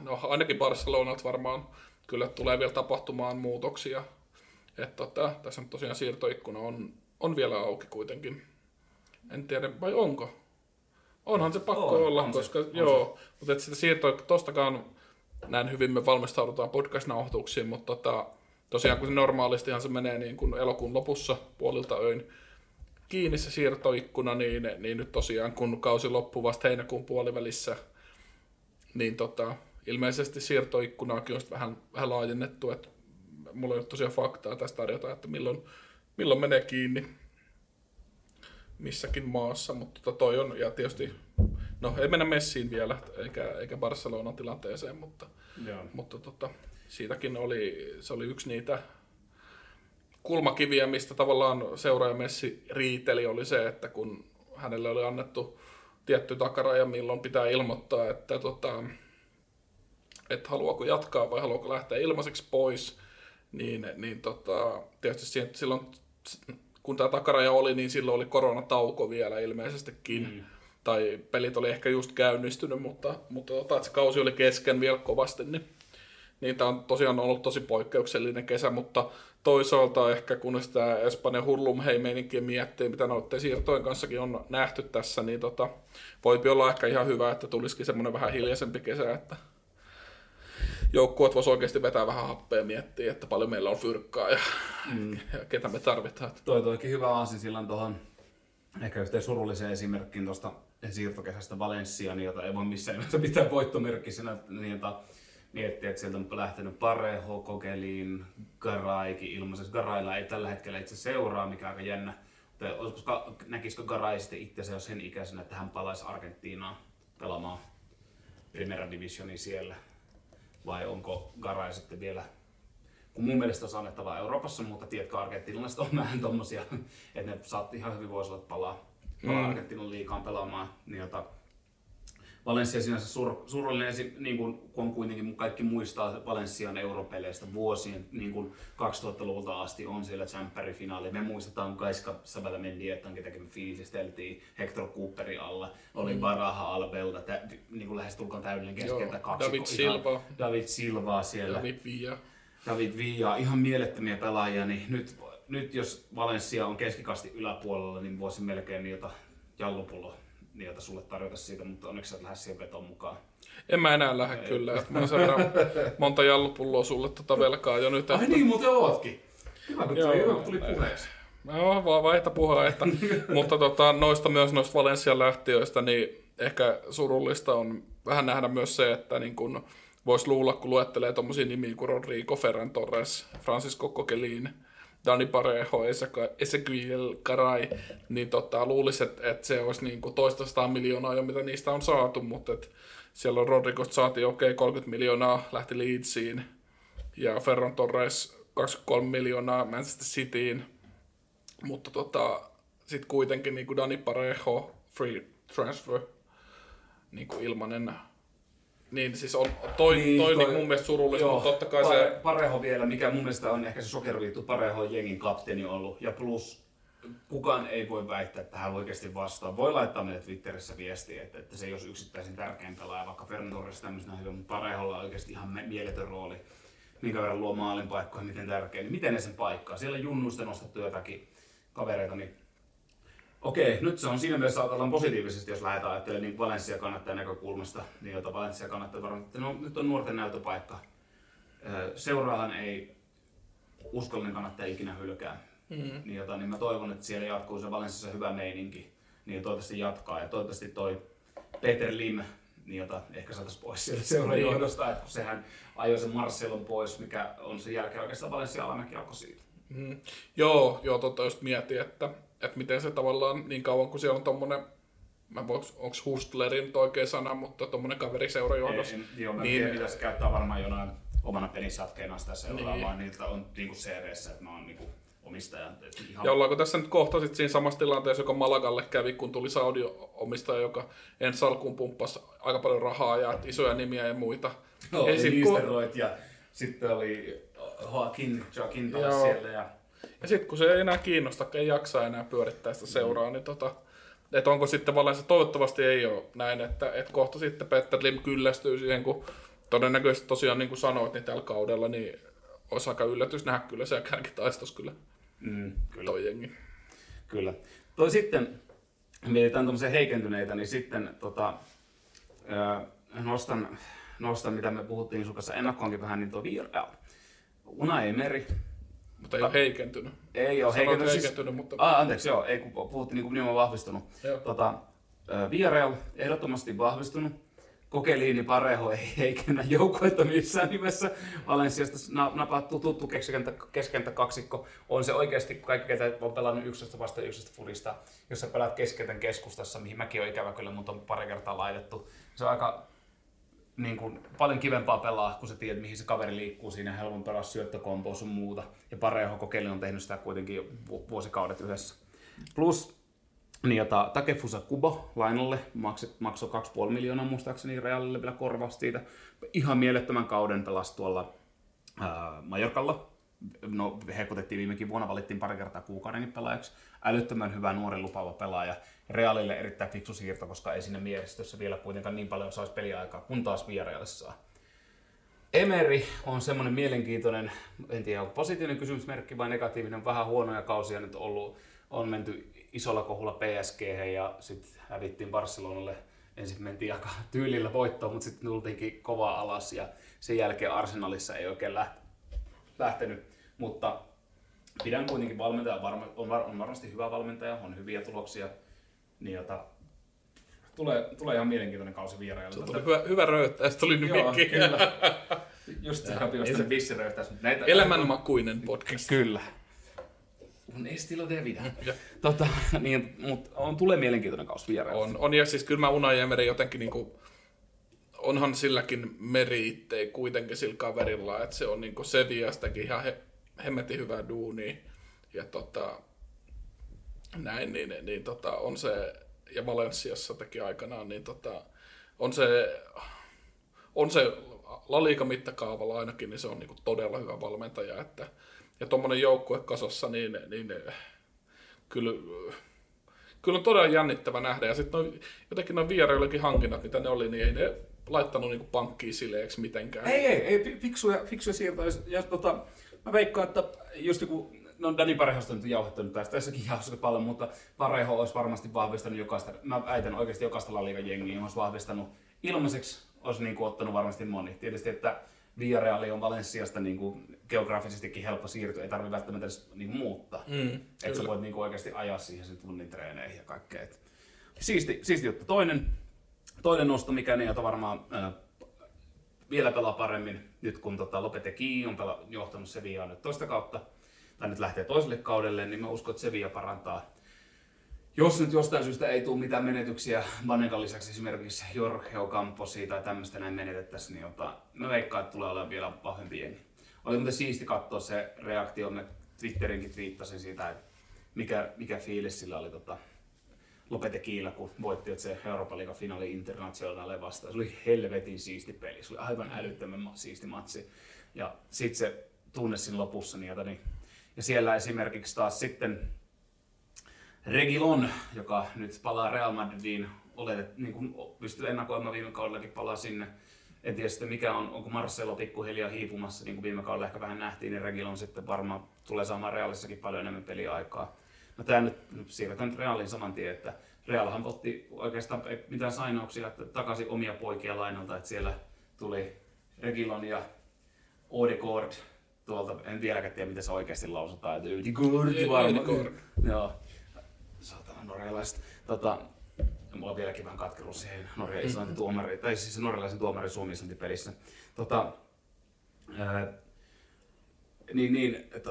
no ainakin Barcelonalta varmaan kyllä tulee vielä tapahtumaan muutoksia. Että tota, tässä nyt tosiaan siirtoikkuna on, on vielä auki kuitenkin. En tiedä, vai onko? Onhan se pakko On, olla, on se, koska on joo, mutta et sitä siirtoa tostakaan näin hyvin me valmistaudutaan podcast-nauhoituksiin, mutta tota, tosiaan kun se normaalistihan se menee niin kuin elokuun lopussa puolilta öin kiinni se siirtoikkuna, niin, niin nyt tosiaan kun kausi loppuu vasta heinäkuun puolivälissä, niin tota, ilmeisesti siirtoikkunaakin on vähän, vähän laajennettu, että mulla ei ole tosiaan faktaa tästä tarjota, että milloin, milloin menee kiinni missäkin maassa, mutta tota toi on, ja tietysti, no ei mennä messiin vielä, eikä, eikä Barcelonan tilanteeseen, mutta, Joo. mutta tota, siitäkin oli, se oli yksi niitä kulmakiviä, mistä tavallaan seuraaja Messi riiteli, oli se, että kun hänelle oli annettu tietty takaraja, milloin pitää ilmoittaa, että, tota, että haluaako jatkaa vai haluaako lähteä ilmaiseksi pois, niin, niin tota, tietysti siihen- silloin kun tämä takaraja oli, niin silloin oli koronatauko vielä ilmeisestikin. Mm. Tai pelit oli ehkä just käynnistynyt, mutta, mutta tota, että se kausi oli kesken vielä kovasti, niin, niin tämä on tosiaan ollut tosi poikkeuksellinen kesä, mutta toisaalta ehkä kun sitä Espanjan hurlumhei miettii, mitä noiden siirtojen kanssakin on nähty tässä, niin tota, voi olla ehkä ihan hyvä, että tulisikin semmoinen vähän hiljaisempi kesä, että joukkueet voisi oikeasti vetää vähän happea ja miettiä, että paljon meillä on fyrkkaa ja, mm. ja ketä me tarvitaan. Toi toikin hyvä silloin tuohon ehkä yhteen surulliseen esimerkkiin tuosta siirtokesästä Valenciaan, jota ei voi missään nimessä pitää voittomerkkisenä, niin jota miettiä, että sieltä on lähtenyt Pareho, Kokeliin, Garaikin ilmaisessa. Garailla ei tällä hetkellä itse seuraa, mikä on aika jännä. Koska näkisikö Garai sitten itse jo sen ikäisenä, että hän palaisi Argentiinaan pelaamaan Primera Divisionia siellä? Vai onko Garai sitten vielä kun mun mielestä on annettava Euroopassa, mutta tiedätkö, argentinalaiset on *laughs* vähän tommosia, että ne saat ihan hyvin voisi olla palaa, palaa mm. Argentinan liikaan pelaamaan, niin jota Valencia sinänsä sur, surullinen, niin kuin, kun on kuitenkin kaikki muistaa Valencian europeleistä vuosien niin kuin 2000-luvulta asti on siellä Champions-finaali. Me muistetaan Kaiska Sabadamendiettan, ketäkin me fiilisteltiin Hector Cooperin alla. Oli mm. Baraha Albelta, tä, niin kuin tulkoon täydellinen keskeltä kaksi. David Silva. David Silvaa siellä. David Villa. David Villa, ihan mielettömiä pelaajia, niin nyt, nyt jos Valencia on keskikasti yläpuolella, niin voisi melkein niitä jallupulloa niitä sulle tarjota siitä, mutta onneksi sä et lähde siihen veton mukaan. En mä enää lähde Ei. kyllä. Että mä oon *laughs* monta jallupulloa sulle tota velkaa jo nyt. Ai että... niin, muuten ootkin. Hyvä, kun tuli, hyvä, tuli puheeksi. Joo, vaan vaihta puheita. *laughs* mutta tota, noista myös noista Valencian lähtiöistä, niin ehkä surullista on vähän nähdä myös se, että niin kun voisi luulla, kun luettelee tuommoisia nimiä kuin Rodrigo Ferran Torres, Francisco Coquelin, Dani Parejo, Ezequiel Caray, niin tota, luulisi, että, että se olisi niin kuin toista sataa miljoonaa jo, mitä niistä on saatu, mutta että siellä on Rodrigosta saatiin okei okay, 30 miljoonaa, lähti Leedsiin, ja Ferran Torres 23 miljoonaa Manchester Cityin, mutta tota, sitten kuitenkin niin kuin Dani Parejo, free transfer, niin kuin ilmanen niin, siis on, toi, niin, toi, toi niin mun mielestä surullista, mutta totta kai pare, se... Pareho vielä, mikä mun mielestä on ehkä se sokeriviittu, Pareho jengin kapteeni ollut, ja plus kukaan ei voi väittää, että hän oikeasti vastaa. Voi laittaa meille Twitterissä viestiä, että, että se ei olisi yksittäisin tärkein pelaaja, vaikka Fernandes tämmöisenä hyvä, mutta Pareholla on oikeasti ihan mieletön rooli. Minkä verran luo maalinpaikkoja, miten tärkeä, niin miten ne sen paikkaa. Siellä junnuista nostettu jotakin kavereita, niin Okei, nyt se on siinä mielessä ajatellaan positiivisesti, jos lähdetään ajattelemaan niin Valencia kannattaa näkökulmasta, niin jota Valencia kannattaa varmaan, että no, nyt on nuorten näyttöpaikka. Seuraahan ei uskollinen kannattaja ikinä hylkää. Mm-hmm. Niin, jota, niin mä toivon, että siellä jatkuu se Valenssiassa hyvä meininki. Niin toivottavasti jatkaa. Ja toivottavasti toi Peter Lim, niin jota ehkä saataisiin pois sieltä seuran johdosta, että kun sehän ajoi sen Marcelon pois, mikä on sen jälkeen oikeastaan Valencia alamäki alkoi siitä. Mm. Joo, joo, totta just mietin, että että miten se tavallaan niin kauan kun siellä on tommonen mä en onko hustlerin oikea sana, mutta tommonen kaveriseurajohdos. Joo, mä niin, tiedän, mitä se käyttää varmaan jonain omana pelisatkeena sitä seuraa, niin. vaan niiltä on niinku cv että mä oon niinku omistaja. Ihan... Ja ollaanko tässä nyt kohta sit siinä samassa tilanteessa, joka Malagalle kävi, kun tuli Saudi-omistaja, joka ensi alkuun pumppasi aika paljon rahaa ja isoja nimiä ja muita. No, ja sit, kun... ja sitten oli Joaquin, Joaquin siellä ja ja sitten kun se ei enää kiinnosta, ei jaksa enää pyörittää sitä seuraa, mm. niin tota, että onko sitten Valensa, toivottavasti ei ole näin, että, että kohta sitten Petter Lim kyllästyy siihen, kun todennäköisesti tosiaan niin kuin sanoit, niin tällä kaudella niin olisi aika yllätys nähdä kyllä se kärkitaistos kyllä, mm, kyllä. toi jengi. Kyllä. Toi sitten, mietitään tuommoisia heikentyneitä, niin sitten tota, nostan, nostan, mitä me puhuttiin sun kanssa ennakkoonkin vähän, niin tuo Viera. Unai Meri, mutta ei ole heikentynyt. Ei ole heikentynyt. Siis... heikentynyt mutta... Ah, anteeksi, joo, ei kun puhuttiin niin kuin vahvistunut. Tota, Villarreal ehdottomasti vahvistunut. Kokeliini Pareho ei *laughs* heikennä joukkoita missään nimessä. Valensiasta napattu tuttu keskentä, keskentä kaksikko. On se oikeasti kaikki, ketä on pelannut 11 vasta 11 fudista, jos sä pelaat keskentän keskustassa, mihin mäkin olen ikävä kyllä, mutta on pari kertaa laitettu. Se on aika niin kuin, paljon kivempaa pelaa, kun sä tiedät, mihin se kaveri liikkuu siinä, helpon pelaa syöttökomboa sun muuta. Ja Pareho kokeilu on tehnyt sitä kuitenkin vuosikaudet yhdessä. Plus niin, jota Takefusa Kubo lainalle maksoi 2,5 miljoonaa muistaakseni Realille vielä korvaus siitä. Ihan mielettömän kauden pelasi tuolla ää, Majorkalla no hekutettiin viimekin vuonna, valittiin pari kertaa kuukaudenkin pelaajaksi. Älyttömän hyvä nuori lupaava pelaaja. Realille erittäin fiksu siirto, koska ei sinne miehistössä vielä kuitenkaan niin paljon saisi peliaikaa, kun taas Vieraille saa. Emeri on semmoinen mielenkiintoinen, en tiedä onko positiivinen kysymysmerkki vai negatiivinen, vähän huonoja kausia nyt ollut. On menty isolla kohulla PSG ja sitten hävittiin Barcelonalle. Ensin mentiin aika tyylillä voittoon, mutta sitten tultiinkin kovaa alas ja sen jälkeen Arsenalissa ei oikein lähtenyt. Mutta pidän kuitenkin valmentaja, on varmasti hyvä valmentaja, on hyviä tuloksia. Niin jota, tulee, tulee ihan mielenkiintoinen kausi vieraille. Se tuli hyvä, hyvä röyttäys, tuli nimikin. kyllä. *laughs* Just se sopi sen bissiröyttäys. Näitä, Elämänmakuinen podcast. Kyllä. Un estilo de vida. tota, niin, mutta on, tulee mielenkiintoinen kausi vieraille. On, on, ja siis kyllä mä Unai Emery jotenkin niinku, onhan silläkin meriittei kuitenkin sillä kaverilla, että se on niinku Seviastakin ihan he, hemmetin hyvää duunia. Ja tota, näin, niin, niin, niin tota, on se, ja Valensiassa teki aikanaan, niin tota, on se, on se La Liga mittakaavalla ainakin, niin se on niin todella hyvä valmentaja, että, ja tuommoinen joukkue kasossa, niin, niin kyllä, kyllä on todella jännittävä nähdä, ja sitten jotenkin noin vieraillekin hankinnat, mitä ne oli, niin ei ne laittanut niin pankkiin sileeksi mitenkään. Ei, ei, ei fiksuja, fiksuja siirtoja, ja tota, mä veikkaan, että just joku no Dani Parehosta nyt jauhettanut tästä, tässäkin jauhettanut paljon, mutta Pareho olisi varmasti vahvistanut jokaista, mä väitän oikeasti jokaista La Liga jengiä, olisi vahvistanut ilmaiseksi, olisi niin kuin ottanut varmasti moni. Tietysti, että Villarreal on Valenssiasta niin kuin geografisestikin helppo siirtyä, ei tarvitse välttämättä edes niin kuin muuttaa. Mm, että sä voit niin kuin oikeasti ajaa siihen sen tunnin treeneihin ja kaikkea. Et siisti, siisti juttu. Toinen, toinen nosto, mikä jota varmaan äh, vielä pelaa paremmin, nyt kun tota, Lopetegi on pela, johtanut Sevillaa nyt toista kautta, tai nyt lähtee toiselle kaudelle, niin mä uskon, että Sevilla parantaa. Jos nyt jostain syystä ei tule mitään menetyksiä, Vanekan lisäksi esimerkiksi Jorge Ocamposi tai tämmöistä näin menetettäisiin, niin ota, mä veikkaan, että tulee olemaan vielä vahvempi jengi. Oli muuten siisti katsoa se reaktio, mä Twitterinkin twiittasin siitä, että mikä, mikä fiilis sillä oli tota, Lopete Kiila, kun voitti että se Euroopan liiga finaali Internationale vastaan. Se oli helvetin siisti peli, se oli aivan älyttömän siisti matsi. Ja sitten se tunne siinä lopussa, niin, niin ja siellä esimerkiksi taas sitten Regilon, joka nyt palaa Real Madridiin, oletet, niin kuin pystyy ennakoimaan viime kaudellakin palaa sinne. En tiedä sitten mikä on, onko Marcelo pikkuhiljaa hiipumassa, niin kuin viime kaudella ehkä vähän nähtiin, niin Regilon sitten varmaan tulee saamaan Realissakin paljon enemmän peliaikaa. No tämä nyt siirretään nyt Realin saman tien, että Realhan otti oikeastaan mitään sainauksia että takaisin omia poikia lainalta, että siellä tuli Regilon ja Odegaard tuolta, en vieläkään tiedä miten se oikeasti lausutaan, että Yltigurd varmaan. Joo, saatana norjalaiset. Tota, mulla on vieläkin vähän katkeruus siihen Norjan. Islanti tuomari, tai siis norjalaisen tuomarin Suomi pelissä. Tota, ää, niin, niin, että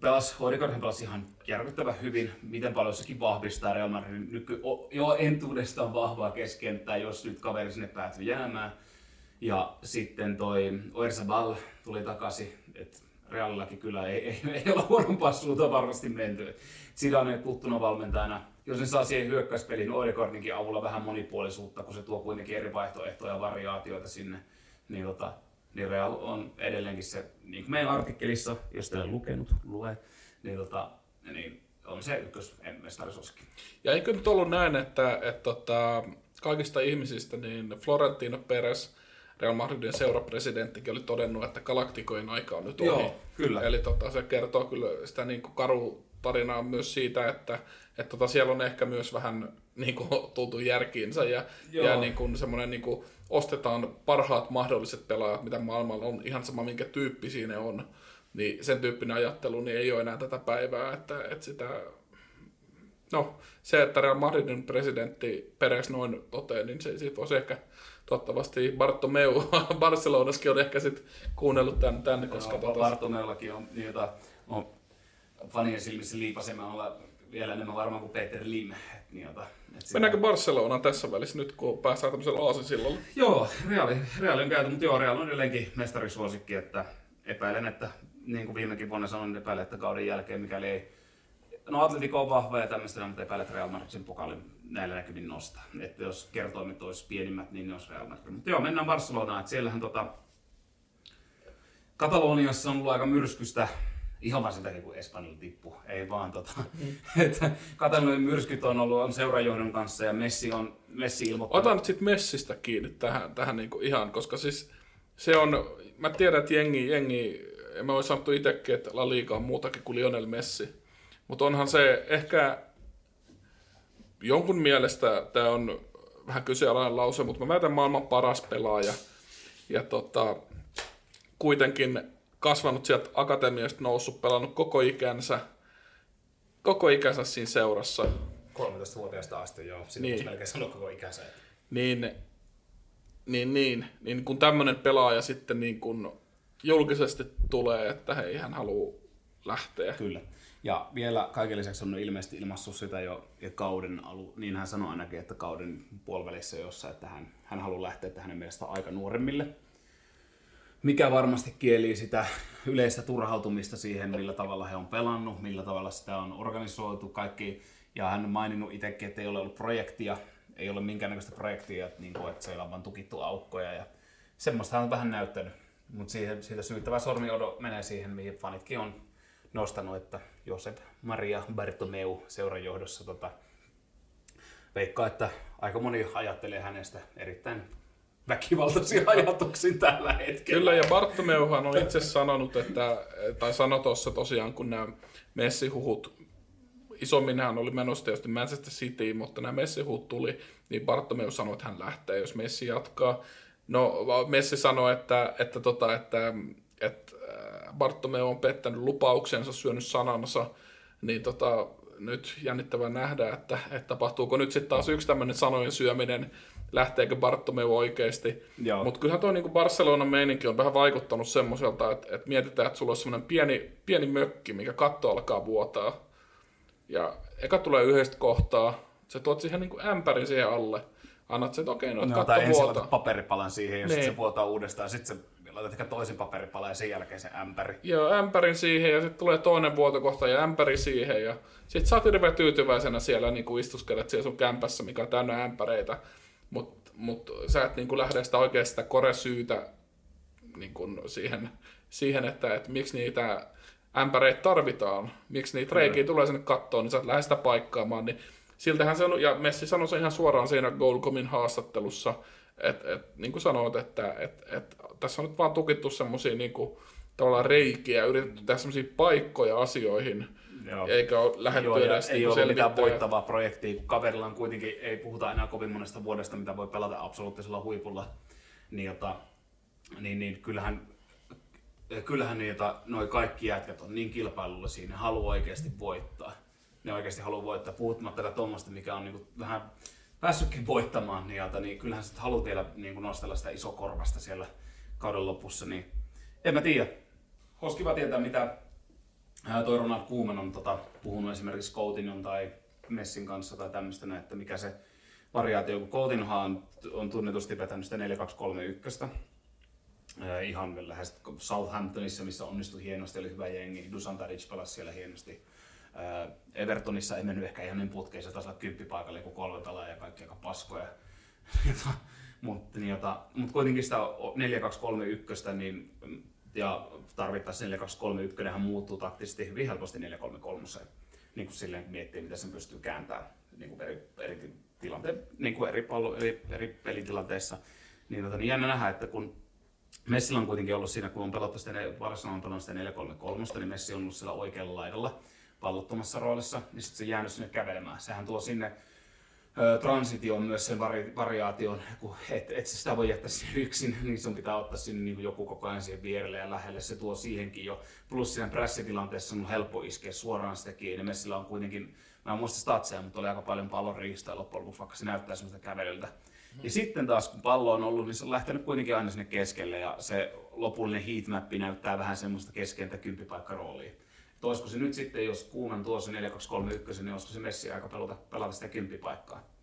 pelas, Odegaardhan pelasi ihan järkyttävän hyvin. Miten paljon sekin vahvistaa Real Madridin nyky, jo entuudestaan vahvaa keskenttää, jos nyt kaveri sinne päätyy jäämään. Ja sitten toi Oersabal tuli takaisin, että Realillakin kyllä ei, ei, ei ole huonompaa suuntaan varmasti menty. Zidane kuttuna valmentajana, jos ne saa siihen hyökkäyspelin Odegaardinkin avulla vähän monipuolisuutta, kun se tuo kuitenkin eri vaihtoehtoja ja variaatioita sinne, niin, tota, niin Real on edelleenkin se, niin kuin meidän artikkelissa, jos teillä lukenut, lue, niin, tota, niin on se ykkös mestarisoskin. Ja eikö nyt ollut näin, että, että, että tota, kaikista ihmisistä niin Florentino Perez Real Madridin seurapresidenttikin oli todennut, että galaktikojen aika on nyt ohi. Joo, kyllä. Eli tota, se kertoo kyllä sitä niin kuin karu tarinaa myös siitä, että, että tota, siellä on ehkä myös vähän niin kuin, *laughs* tultu järkiinsä ja, ja niin kuin, semmoinen niin kuin, ostetaan parhaat mahdolliset pelaajat, mitä maailmalla on, ihan sama minkä tyyppi siinä on. Niin sen tyyppinen ajattelu niin ei ole enää tätä päivää, että, että sitä No, se, että Real Madridin presidentti Peres noin toteaa, niin se, siitä voisi ehkä toivottavasti Bartomeu *laughs* Barcelonaskin on ehkä sit kuunnellut tämän, tämän koska... No, tota... Bartomeullakin on, jota, on fanien silmissä liipasemalla vielä enemmän varmaan kuin Peter Lim. Jota, sitä... Mennäänkö Barcelonaan tässä välissä nyt, kun päästään tämmöisellä aasisillalla? Joo, Reali, Reali on käyty, mutta joo, Real on edelleenkin mestarisuosikki, että epäilen, että niin kuin viimekin vuonna sanoin, epäilen, että kauden jälkeen, mikäli ei No Atletico on vahva ja tämmöistä, mutta epäilet Real Madrid sen pokalin näillä näkymin nostaa. Että jos kertoimet olisi pienimmät, niin ne olisi Real Madrid. Mutta joo, mennään Barcelonaan. Että siellähän tota, Kataloniassa on ollut aika myrskystä ihan vaan sen takia, kun Espanjalla tippu. Ei vaan tota, mm. *laughs* että Katalonian myrskyt on ollut on seurajohdon kanssa ja Messi on Messi ilmoittanut. Otan nyt sit Messistä kiinni tähän, tähän niinku ihan, koska siis se on, mä tiedän, että jengi, jengi en mä voi sanottu itsekin, että La Liga on muutakin kuin Lionel Messi. Mutta onhan se ehkä jonkun mielestä tämä on vähän kyseenalainen lause, mutta mä väitän maailman paras pelaaja. Ja tota, kuitenkin kasvanut sieltä akatemiasta noussut, pelannut koko ikänsä, koko ikänsä siinä seurassa. 13-vuotiaasta asti, joo. Siinä niin. melkein sanoa koko ikänsä. Niin, niin, niin, niin kun tämmöinen pelaaja sitten niin kun julkisesti tulee, että hei, hän haluaa lähteä. Kyllä. Ja vielä kaiken lisäksi on ilmeisesti ilmassut sitä jo ja kauden alu, niin hän sanoi ainakin, että kauden puolivälissä jossa, että hän, hän haluaa lähteä, että mielestä aika nuoremmille. Mikä varmasti kieli sitä yleistä turhautumista siihen, millä tavalla he on pelannut, millä tavalla sitä on organisoitu, kaikki. Ja hän on maininnut itsekin, että ei ole ollut projektia, ei ole minkäännäköistä projektia, että, niin kuin, että siellä on vain tukittu aukkoja. Ja semmoista hän on vähän näyttänyt. Mutta siitä syyttävä sormi menee siihen, mihin fanitkin on nostanut, että Josep Maria Bartomeu seuran johdossa tota, veikkaa, että aika moni ajattelee hänestä erittäin väkivaltaisia *laughs* ajatuksia tällä hetkellä. Kyllä, ja Bartomeuhan on itse sanonut, että, tai sanoi tuossa tosiaan, kun nämä messihuhut, isommin hän oli menossa tietysti Manchester City, mutta nämä messihuhut tuli, niin Bartomeu sanoi, että hän lähtee, jos Messi jatkaa. No, Messi sanoi, että, että, tota, että, että Bartomeu on pettänyt lupauksensa, syönyt sanansa, niin tota, nyt jännittävää nähdä, että, että tapahtuuko nyt sitten taas yksi tämmöinen sanojen syöminen, lähteekö Bartomeu oikeasti. Mutta kyllähän tuo niinku Barcelonan meininki on vähän vaikuttanut semmoiselta, että, että mietitään, että sulla on semmoinen pieni, pieni mökki, mikä katto alkaa vuotaa. Ja eka tulee yhdestä kohtaa, sä tuot siihen niinku ämpärin siihen alle, annat sen, että okei, okay, no, no katto vuotaa. paperipalan siihen ja niin. sitten se vuotaa uudestaan, sitten se laitat ehkä toisen paperipalan ja sen jälkeen se ämpäri. Joo, ämpärin siihen ja sitten tulee toinen vuotokohta ja ämpäri siihen ja sitten sä oot hirveän tyytyväisenä siellä niin kuin istuskelet siellä sun kämpässä, mikä on täynnä ämpäreitä, mutta mut sä et niin kuin lähde sitä oikeasti sitä koresyytä niin kuin siihen, siihen, että, että miksi niitä ämpäreitä tarvitaan, miksi niitä reikiä tulee sinne kattoon, niin sä et lähde sitä paikkaamaan, niin siltähän sanoi, ja Messi sanoi se ihan suoraan siinä Goalcomin haastattelussa, että et, niin kuin sanoit, että et, et, tässä on nyt vaan tukittu semmoisia niin kuin, tavallaan reikiä, yritetty tehdä semmoisia paikkoja asioihin, Joo. eikä ole lähdetty Joo, edes Ei niin ole mitään voittavaa projektia, kun kaverilla on kuitenkin, ei puhuta enää kovin monesta vuodesta, mitä voi pelata absoluuttisella huipulla, niin, jota, niin, niin kyllähän kyllähän niitä, noi kaikki jätkät on niin kilpailullisia, ne haluaa oikeasti voittaa. Ne oikeasti haluaa voittaa, puhuttamatta tätä tuommoista, mikä on niin vähän päässytkin voittamaan niiltä, niin kyllähän sitten haluaa vielä niin nostella sitä isokorvasta siellä kauden lopussa, niin en mä tiedä. Olisi kiva tietää, mitä toi Ronald Koeman on tota, puhunut esimerkiksi Coutinhon tai Messin kanssa tai tämmöistä, että mikä se variaatio, kun Coutinhohan on, on tunnetusti vetänyt sitä 4-2-3-1. ihan lähes Southamptonissa, missä onnistui hienosti, oli hyvä jengi. Dusan Tadic pelasi siellä hienosti. Evertonissa ei mennyt ehkä ihan niin putkeen, se taisi olla kymppipaikalle, kun kolme pelaajaa ja kaikki aika paskoja. *laughs* mutta, niin, mutta kuitenkin sitä 4-2-3-1, niin, ja tarvittaessa 4-2-3-1 hän muuttuu taktisesti hyvin helposti 4-3-3, niin kuin silleen miettii, miten sen pystyy kääntämään niin kuin eri, eri, tilante, niin kuin eri, pallo, eri, eri pelitilanteissa. Niin, tota, niin jännä nähdä, että kun Messillä on kuitenkin ollut siinä, kun on pelattu sitä, Barcelona on pelannut sitä 4-3-3, niin Messi on ollut siellä oikealla laidalla pallottomassa roolissa, niin sitten se jäänyt sinne kävelemään. Sehän tuo sinne transitioon myös sen vari, variaation, kun et, sitä voi jättää sinne yksin, niin sun pitää ottaa sinne niin joku koko ajan siihen vierelle ja lähelle. Se tuo siihenkin jo. Plus siinä pressitilanteessa on helppo iskeä suoraan sitä kiinni. Messillä on kuitenkin, mä en muista statseja, mutta oli aika paljon pallon riistaa loppujen lopuksi, vaikka se näyttää semmoista kävelyltä. Mm. Ja sitten taas kun pallo on ollut, niin se on lähtenyt kuitenkin aina sinne keskelle ja se lopullinen heatmappi näyttää vähän semmoista keskeltä kymppipaikkaroolia että olisiko se nyt sitten, jos Kuuman tuo se 4-2-3-1, niin olisiko se Messi aika pelata, pelata sitä kymppipaikkaa?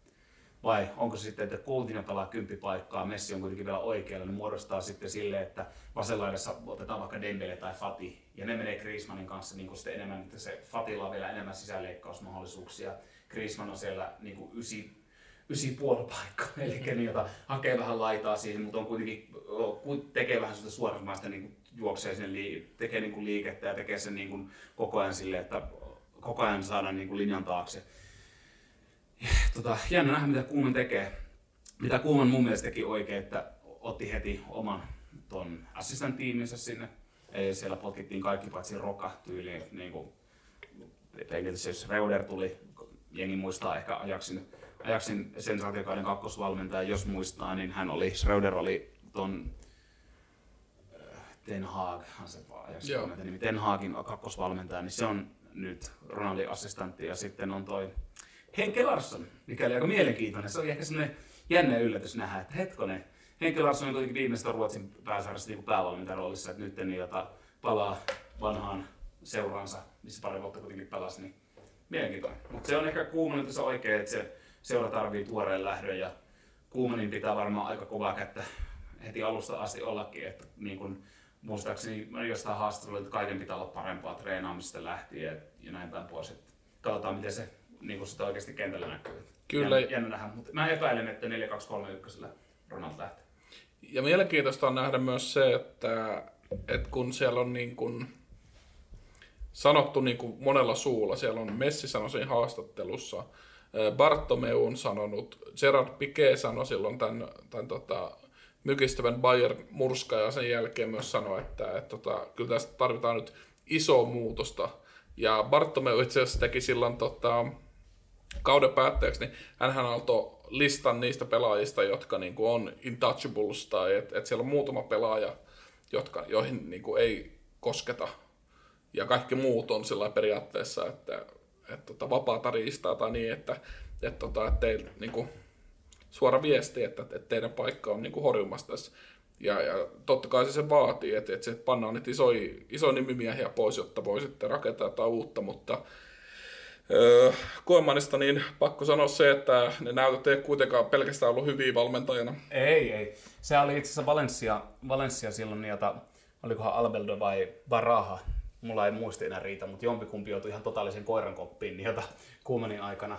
Vai onko se sitten, että Coutinho pelaa kymppipaikkaa, Messi on kuitenkin vielä oikealla, niin muodostaa sitten sille, että vasenlaidassa otetaan vaikka Dembele tai Fati, ja ne menee Griezmannin kanssa niin sitten enemmän, että se Fatilla on vielä enemmän sisäleikkausmahdollisuuksia. Griezmann on siellä niin kuin ysi, puoli paikkaa, *laughs* eli niin, jota hakee vähän laitaa siihen, mutta on kuitenkin, tekee vähän suorasmaista niin juoksee sen, tekee niin kuin liikettä ja tekee sen niin kuin koko ajan sille, että koko ajan saadaan niin kuin linjan taakse. Ja, tota, jännä nähdä, mitä Kuuman tekee. Mitä Kuuman mun mielestä teki oikein, että otti heti oman ton assistant tiiminsä sinne. Ei, siellä potkittiin kaikki paitsi Roka tyyliin. Niin kuin, siis Reuder tuli, jengi muistaa ehkä Ajaksin, Ajaksin sensaatiokauden kakkosvalmentaja, jos muistaa, niin hän oli, Schreuder oli ton Ten Haag, se Ajaksin nimi, Ten Haagin kakkosvalmentaja, niin se on nyt Ronaldin assistantti ja sitten on toi Henke Larsson, mikä oli aika mielenkiintoinen. Se oli ehkä semmoinen jännä yllätys nähdä, että hetkonen, Henke Larsson on kuitenkin viimeistä Ruotsin pääsarjassa niin päävalmentajan roolissa, että nyt niin, jota palaa vanhaan seuraansa, missä pari vuotta kuitenkin pelasi, niin mielenkiintoinen. Mutta se on ehkä Kuumanin tässä oikein, että se seura tarvii tuoreen lähdön ja Kuumanin pitää varmaan aika kovaa kättä heti alusta asti ollakin, että niin kun, muistaakseni jostain haastattelulla, että kaiken pitää olla parempaa treenaamista lähtien ja näin päin pois. Että katsotaan, miten se niin kun sitä oikeasti kentällä näkyy. Kyllä. Jännä, jännä nähdä, mutta mä epäilen, että 4-2-3-1 Ronald lähtee. Ja mielenkiintoista on nähdä myös se, että, että kun siellä on niin kuin sanottu niin kuin monella suulla, siellä on Messi sanoi siinä haastattelussa, Bartomeu on sanonut, Gerard Piqué sanoi silloin tämän, tämän tota, mykistävän Bayer murska ja sen jälkeen myös sanoi, että, että, että tota, kyllä tästä tarvitaan nyt iso muutosta. Ja Bartomeu itse asiassa teki silloin tota, kauden päätteeksi, niin hän altoi listan niistä pelaajista, jotka niin kuin on intouchables tai että et siellä on muutama pelaaja, jotka, joihin niin kuin ei kosketa. Ja kaikki muut on sillä periaatteessa, että, että tota, vapaata riistaa tai niin, että, että, tota, että teillä, niin kuin, suora viesti, että, että teidän paikka on niin kuin horjumassa tässä. Ja, ja totta kai se se vaatii, että, että se pannaan niitä isoja, isoja nimimiehiä pois, jotta voi sitten rakentaa jotain uutta, mutta Öö, Koemanista niin pakko sanoa se, että ne näytöt ei kuitenkaan pelkästään ollut hyviä valmentajana. Ei, ei. Se oli itse asiassa Valencia, Valencia silloin, jota, olikohan Albeldo vai Baraha, mulla ei muisti enää riitä, mutta jompikumpi joutui ihan totaalisen koiran koppiin niin jota Kuumanin aikana.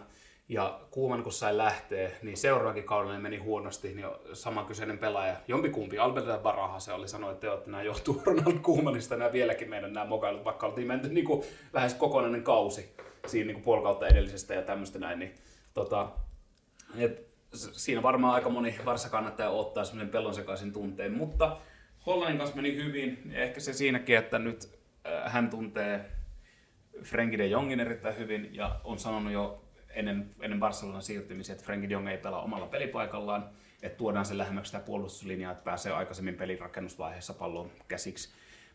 Ja Kuuman kun sai lähteä, niin seuraavakin kaudella meni huonosti, niin sama kyseinen pelaaja, jompikumpi, Albert ja Baraha, se oli sanonut, että, että nämä johtuu Ronald Kuumanista, nämä vieläkin meidän nämä mokailut, vaikka oltiin menty niin kuin, lähes kokonainen kausi siinä niin kuin edellisestä ja tämmöistä näin, niin tota, et, siinä varmaan aika moni varsa kannattaja ottaa semmoinen pellon sekaisin tunteen, mutta Hollannin kanssa meni hyvin, ehkä se siinäkin, että nyt äh, hän tuntee Frenkie de Jongin erittäin hyvin ja on sanonut jo ennen, ennen Barcelonan siirtymisiä, että Frenkie Jong ei pelaa omalla pelipaikallaan, että tuodaan se lähemmäksi sitä puolustuslinjaa, että pääsee aikaisemmin pelin rakennusvaiheessa pallon käsiksi.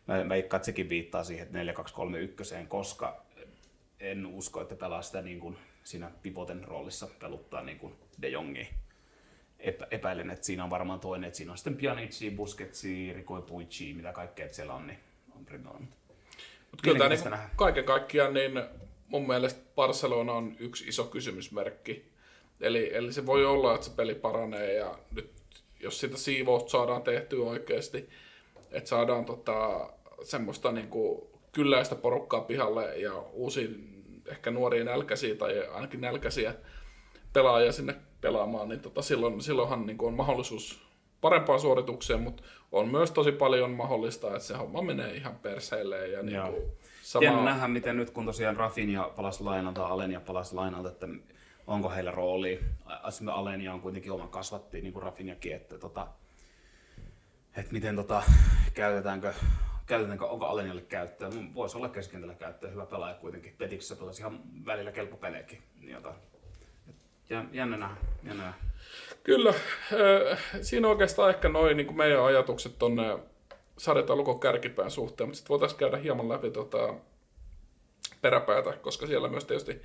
Mä veikkaan, että sekin viittaa siihen, että 4-2-3-1, koska en usko, että pelaa sitä niin kuin siinä pivoten roolissa peluttaa niin kuin De Jongi. Epä, epäilen, että siinä on varmaan toinen, että siinä on sitten Pjanici, Busquetsi, Rico Puici, mitä kaikkea siellä on, niin on. Mutta kyllä tämä niin kaiken kaikkiaan niin mun mielestä Barcelona on yksi iso kysymysmerkki. Eli, eli se voi olla, että se peli paranee ja nyt jos sitä siivousta saadaan tehtyä oikeasti, että saadaan tota, semmoista niin kuin kylläistä porukkaa pihalle ja uusi ehkä nuoria nälkäisiä tai ainakin nälkäisiä pelaajia sinne pelaamaan, niin tota, silloin, silloinhan niin on mahdollisuus parempaan suoritukseen, mutta on myös tosi paljon mahdollista, että se homma menee ihan perseille. Ja niin kuin sama... Jännä nähdä, miten nyt kun tosiaan Rafinha palasi lainalta, Alenia palasi lainalta, että onko heillä rooli. Esimerkiksi Alenia on kuitenkin oma kasvatti, niin kuin Rafinhakin, että, tota, että miten tota, käytetäänkö käytetäänkö, onko Alenialle käyttöä. Voisi olla keskentällä käyttöä, hyvä pelaaja kuitenkin. Petiksessä pelasi ihan välillä kelpo pelejäkin. Niin jota, jännä nähdä, jännä nähdä. Kyllä, siinä oikeastaan ehkä noin niin meidän ajatukset tuonne sarjataulukon kärkipään suhteen, mutta sitten voitaisiin käydä hieman läpi tota peräpäätä, koska siellä myös tietysti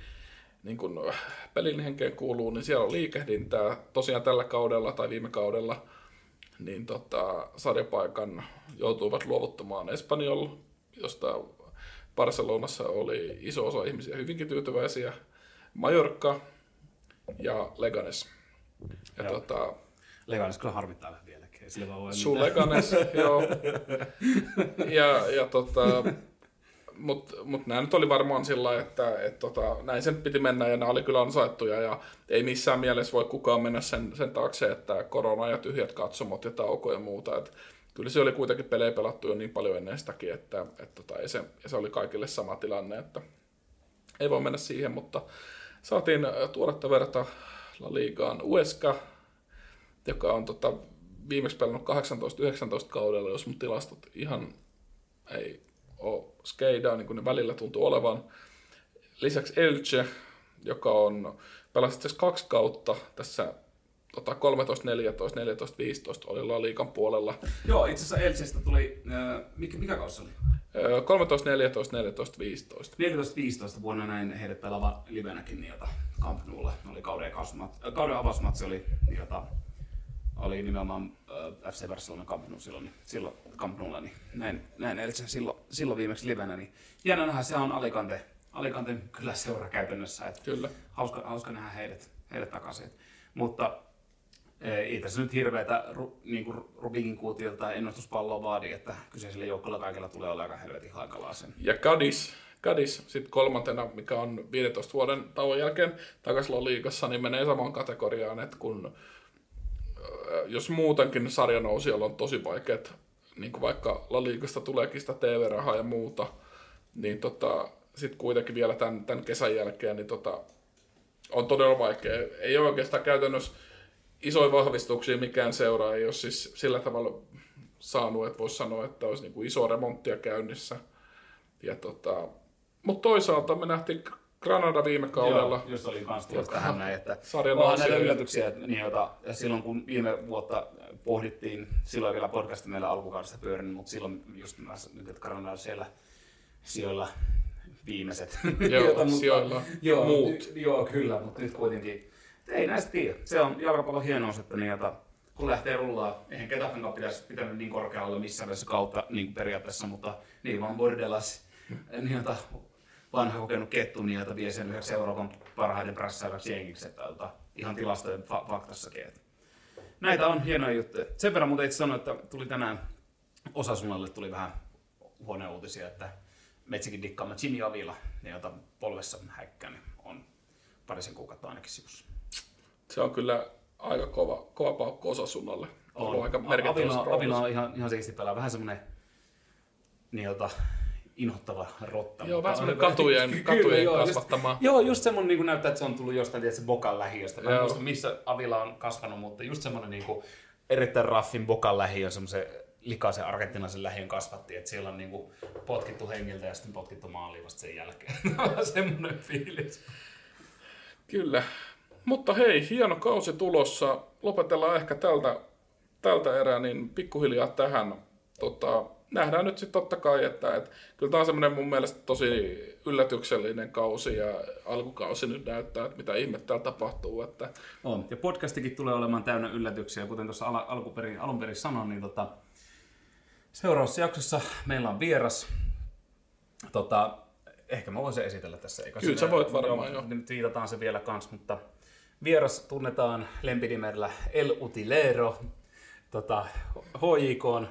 niin kun pelin henkeen kuuluu, niin siellä on liikehdintää. Tosiaan tällä kaudella tai viime kaudella – niin tota, sarjapaikan joutuivat luovuttamaan Espanjol, josta Barcelonassa oli iso osa ihmisiä hyvinkin tyytyväisiä, Majorka ja Leganes. Ja tota, Leganes kyllä harmittaa vieläkin. Sillä Leganes, joo. Ja, ja tota, Mutta mut nämä nyt oli varmaan sillä että et tota, näin sen piti mennä ja nämä oli kyllä ansaittuja ja ei missään mielessä voi kukaan mennä sen, sen taakse, että korona ja tyhjät katsomot ja tauko ja muuta. Et kyllä se oli kuitenkin pelejä pelattu jo niin paljon ennen sitäkin, että et tota, ei se, ja se oli kaikille sama tilanne, että ei voi mennä siihen, mutta saatiin tuoretta verta La Ligaan Uesca, joka on tota, viimeksi pelannut 18-19 kaudella, jos mun tilastot ihan ei ole skeidaa, niin kuin ne välillä tuntuu olevan. Lisäksi Elche, joka on pelasi itse kaksi kautta tässä tota, 13, 14, 14, 15 oli La Liigan puolella. Joo, itse asiassa Elchestä tuli, äh, mikä, mikä kausi oli? 13, 14, 14, 15. 14-15 vuonna näin heidät pelava livenäkin niitä Camp Noulla. Oli kauden, kasmat, kauden avausmatsi oli, niitä, oli nimenomaan äh, FC Barcelona Camp Nou silloin, silloin Camp Noulla, niin näin, näin Elche silloin, silloin viimeksi livenä. Niin jännä nähdä, se on Alicante, Alicante kyllä seura käytännössä. Että Kyllä. hauska, hauska nähdä heidät, heidät takaisin. Mutta ei tässä nyt hirveätä niin kuin Rubikin kuutilta tai ennustuspalloa vaadi, että kyseisellä joukkueella kaikilla tulee olla aika helvetin hankalaa sen. Ja Kadis, Kadis sitten kolmantena, mikä on 15 vuoden tauon jälkeen takaisin liigassa, niin menee samaan kategoriaan, että kun jos muutenkin sarjanousijalla on tosi vaikeat, niin kuin vaikka La Liigasta tuleekin sitä TV-rahaa ja muuta, niin tota, sitten kuitenkin vielä tämän, tämän kesän jälkeen niin tota, on todella vaikea. Ei ole oikeastaan käytännössä isoja vahvistuksia mikään seura ei ole siis sillä tavalla saanut, että voisi sanoa, että olisi niin kuin iso remonttia käynnissä. Ja tota, mutta toisaalta me nähtiin Granada viime kaudella. Joo, just oli kans tuosta tähän näin, että Sarjan onhan näitä yllätyksiä, että niin, jota, ja silloin kun viime vuotta pohdittiin, silloin vielä podcast meillä alkukaudesta pyörinyt, mutta silloin just mä nyt, että Granada on siellä sijoilla viimeiset. *laughs* Joo, sijoilla joo, muut. Nyt, joo, kyllä, mutta nyt kuitenkin, ei näistä tiedä. Se on jalkapallon hienous, että niin, jota, kun lähtee rullaa, eihän Getafenkaan pitäisi pitänyt niin korkealla missään vaiheessa kautta niin periaatteessa, mutta niin vaan Bordelas, *laughs* niin jota vanha kokenut kettu, niin vie sen yhdeksi Euroopan parhaiden prässääväksi jengiksi, että tota, ihan tilastojen fa- faktassakin. Että. Näitä on hienoja juttuja. Sen verran muuten itse sanoin, että tuli tänään Osasunnalle tuli vähän huonoja uutisia, että Metsikin dikkaama Jimmy Avila, jota polvessa häkkää, niin on parisen kuukautta ainakin sivussa. Se on kyllä aika kova, kova paukku Osasunnalle. On ollut aika merkittävässä Avila, Avila on ihan, ihan siisti pelaa. Vähän semmoinen niin jota, inhottava rotta. Joo, vähän semmoinen katujen, Kyllä, katujen joo, kasvattama. Just, joo, just semmoinen niin näyttää, että se on tullut jostain tietysti Bokan lähiöstä. Mä en muista, missä Avila on kasvanut, mutta just semmoinen niin kuin, erittäin raffin Bokan lähiö, semmoisen likaisen argentinaisen lähiön kasvatti, että siellä on niin kuin, potkittu hengiltä ja sitten potkittu maaliin vasta sen jälkeen. *laughs* semmoinen fiilis. Kyllä. Mutta hei, hieno kausi tulossa. Lopetellaan ehkä tältä, tältä erää niin pikkuhiljaa tähän. Tota, nähdään nyt sitten totta kai, että et, kyllä tämä on semmoinen mun mielestä tosi yllätyksellinen kausi ja alkukausi nyt näyttää, että mitä ihmettä täällä tapahtuu. Että, On. Ja podcastikin tulee olemaan täynnä yllätyksiä. Kuten tuossa al- alkuperin, alun perin sanoin, niin tota, seuraavassa jaksossa meillä on vieras. Tota, ehkä mä voisin esitellä tässä. Eikö Kyllä sä voit varmaan, joo. Nyt viitataan se vielä kans, mutta vieras tunnetaan lempinimellä El Utilero. Tota, HJK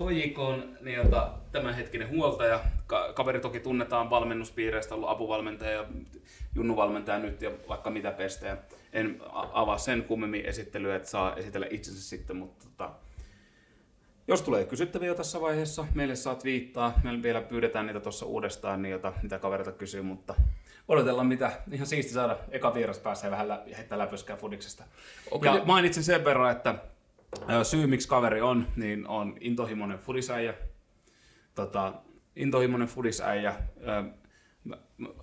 HJK on niin, jota, tämänhetkinen huoltaja. Ka- kaveri toki tunnetaan valmennuspiireistä, ollut apuvalmentaja ja junnuvalmentaja nyt ja vaikka mitä pestejä. En avaa sen kummemmin esittelyä, että saa esitellä itsensä sitten, mutta tota, jos tulee kysyttäviä jo tässä vaiheessa, meille saat viittaa. Me vielä pyydetään niitä tuossa uudestaan, niin jota, mitä kaverilta kysyy, mutta odotellaan mitä. Ihan siisti saada eka vieras pääsee vähän lä- heittää läpyskää fudiksesta. Onko ja mainitsin sen verran, että syy miksi kaveri on, niin on intohimoinen fudisäijä. Tota, intohimoinen fudisäijä.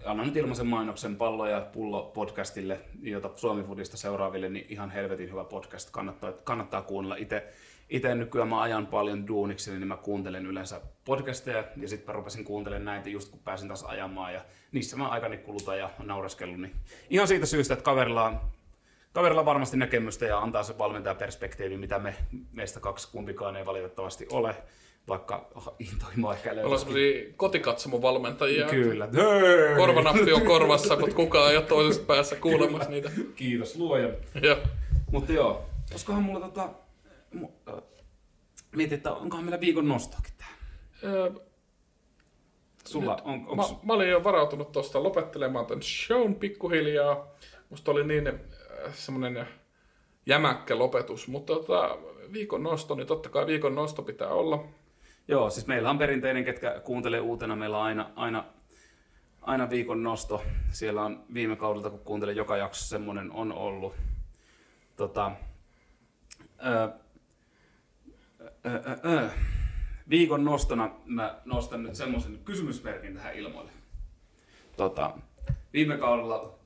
Annan nyt ilmaisen mainoksen pallo ja pullo podcastille, jota Suomi Fudista seuraaville, niin ihan helvetin hyvä podcast. Kannattaa, kannattaa kuunnella. Itse itse nykyään mä ajan paljon duunikseni, niin mä kuuntelen yleensä podcasteja ja sitten mä rupesin kuuntelemaan näitä just kun pääsin taas ajamaan ja niissä mä aikani kulutan ja naureskellut. Niin ihan siitä syystä, että kaverilla on, kaverilla varmasti näkemystä ja antaa se valmentajaperspektiivi, mitä me meistä kaksi kumpikaan ei valitettavasti ole, vaikka intohimoa ehkä ollaan löytyisi. semmoisia kotikatsomovalmentajia. Kyllä. Korvanappi on korvassa, mutta kukaan ei ole toisesta päässä kuulemassa niitä. Kiitos luojan. Ja, Mutta joo, olisikohan mulla tota... Mietin, että onkohan meillä viikon nostoakin tähän. ö, Sulla nyt, on, mä, onks, mä, olin jo varautunut tuosta lopettelemaan tämän shown pikkuhiljaa. Musta oli niin semmoinen jämäkkä lopetus, mutta tota, viikon nosto, niin totta kai viikon nosto pitää olla. Joo, siis meillä on perinteinen, ketkä kuuntelee uutena, meillä on aina, aina, aina viikon nosto. Siellä on viime kaudelta, kun kuuntelee joka jakso, semmoinen on ollut. Tota, ö, ö, ö, ö. Viikon nostona mä nostan nyt semmoisen kysymysmerkin tähän ilmoille. Tota, viime kaudella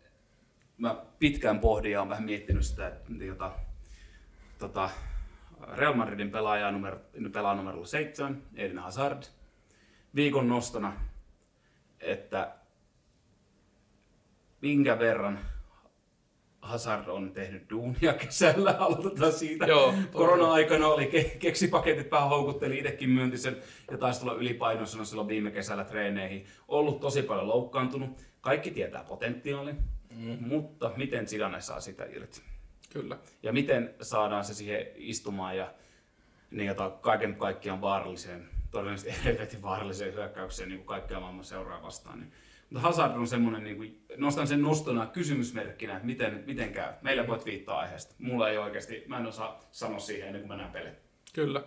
mä pitkään pohdin ja olen vähän miettinyt sitä, että jota, tota, Real Madridin pelaaja numero, pelaa numerolla 7, Eden Hazard. Viikon nostona, että minkä verran Hazard on tehnyt duunia kesällä, aloitetaan siitä. Joo, Korona-aikana oli ke- keksipaketit vähän houkutteli itsekin myyntisen ja taisi tulla ylipainoisena silloin viime kesällä treeneihin. Ollut tosi paljon loukkaantunut. Kaikki tietää potentiaalin, mm. mutta miten Zidane saa sitä irti? Kyllä. ja miten saadaan se siihen istumaan ja niin jota kaiken kaikkiaan vaaralliseen, todennäköisesti helvetin vaaralliseen hyökkäykseen niin kuin kaikkea maailman seuraa vastaan. Niin. Mutta Hazard on semmoinen, niin kuin, nostan sen nostona kysymysmerkkinä, että miten, miten käy. Meillä voit viittaa aiheesta. Mulla ei oikeasti, mä en osaa sanoa siihen ennen kuin mä näen pelit. Kyllä.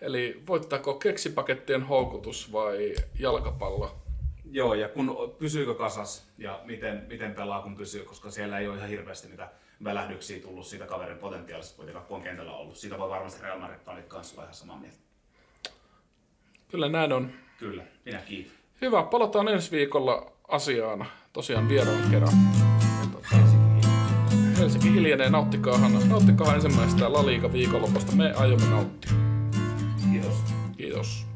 Eli voittaako keksipakettien houkutus vai jalkapallo? Joo, ja kun pysyykö kasas ja miten, miten pelaa, kun pysyy, koska siellä ei ole ihan hirveästi niitä välähdyksiä tullut siitä kaverin potentiaalista, kuitenkaan kun on kentällä ollut. Siitä voi varmasti Real Madrid fanit kanssa olla ihan samaa mieltä. Kyllä näin on. Kyllä, minä kiitän. Hyvä, palataan ensi viikolla asiaan tosiaan vieraan kerran. Tota, Helsinki hiljenee, nauttikaahan, nauttikaahan ensimmäistä La Liga viikonlopusta. Me aiomme nauttia. Kiitos. Kiitos.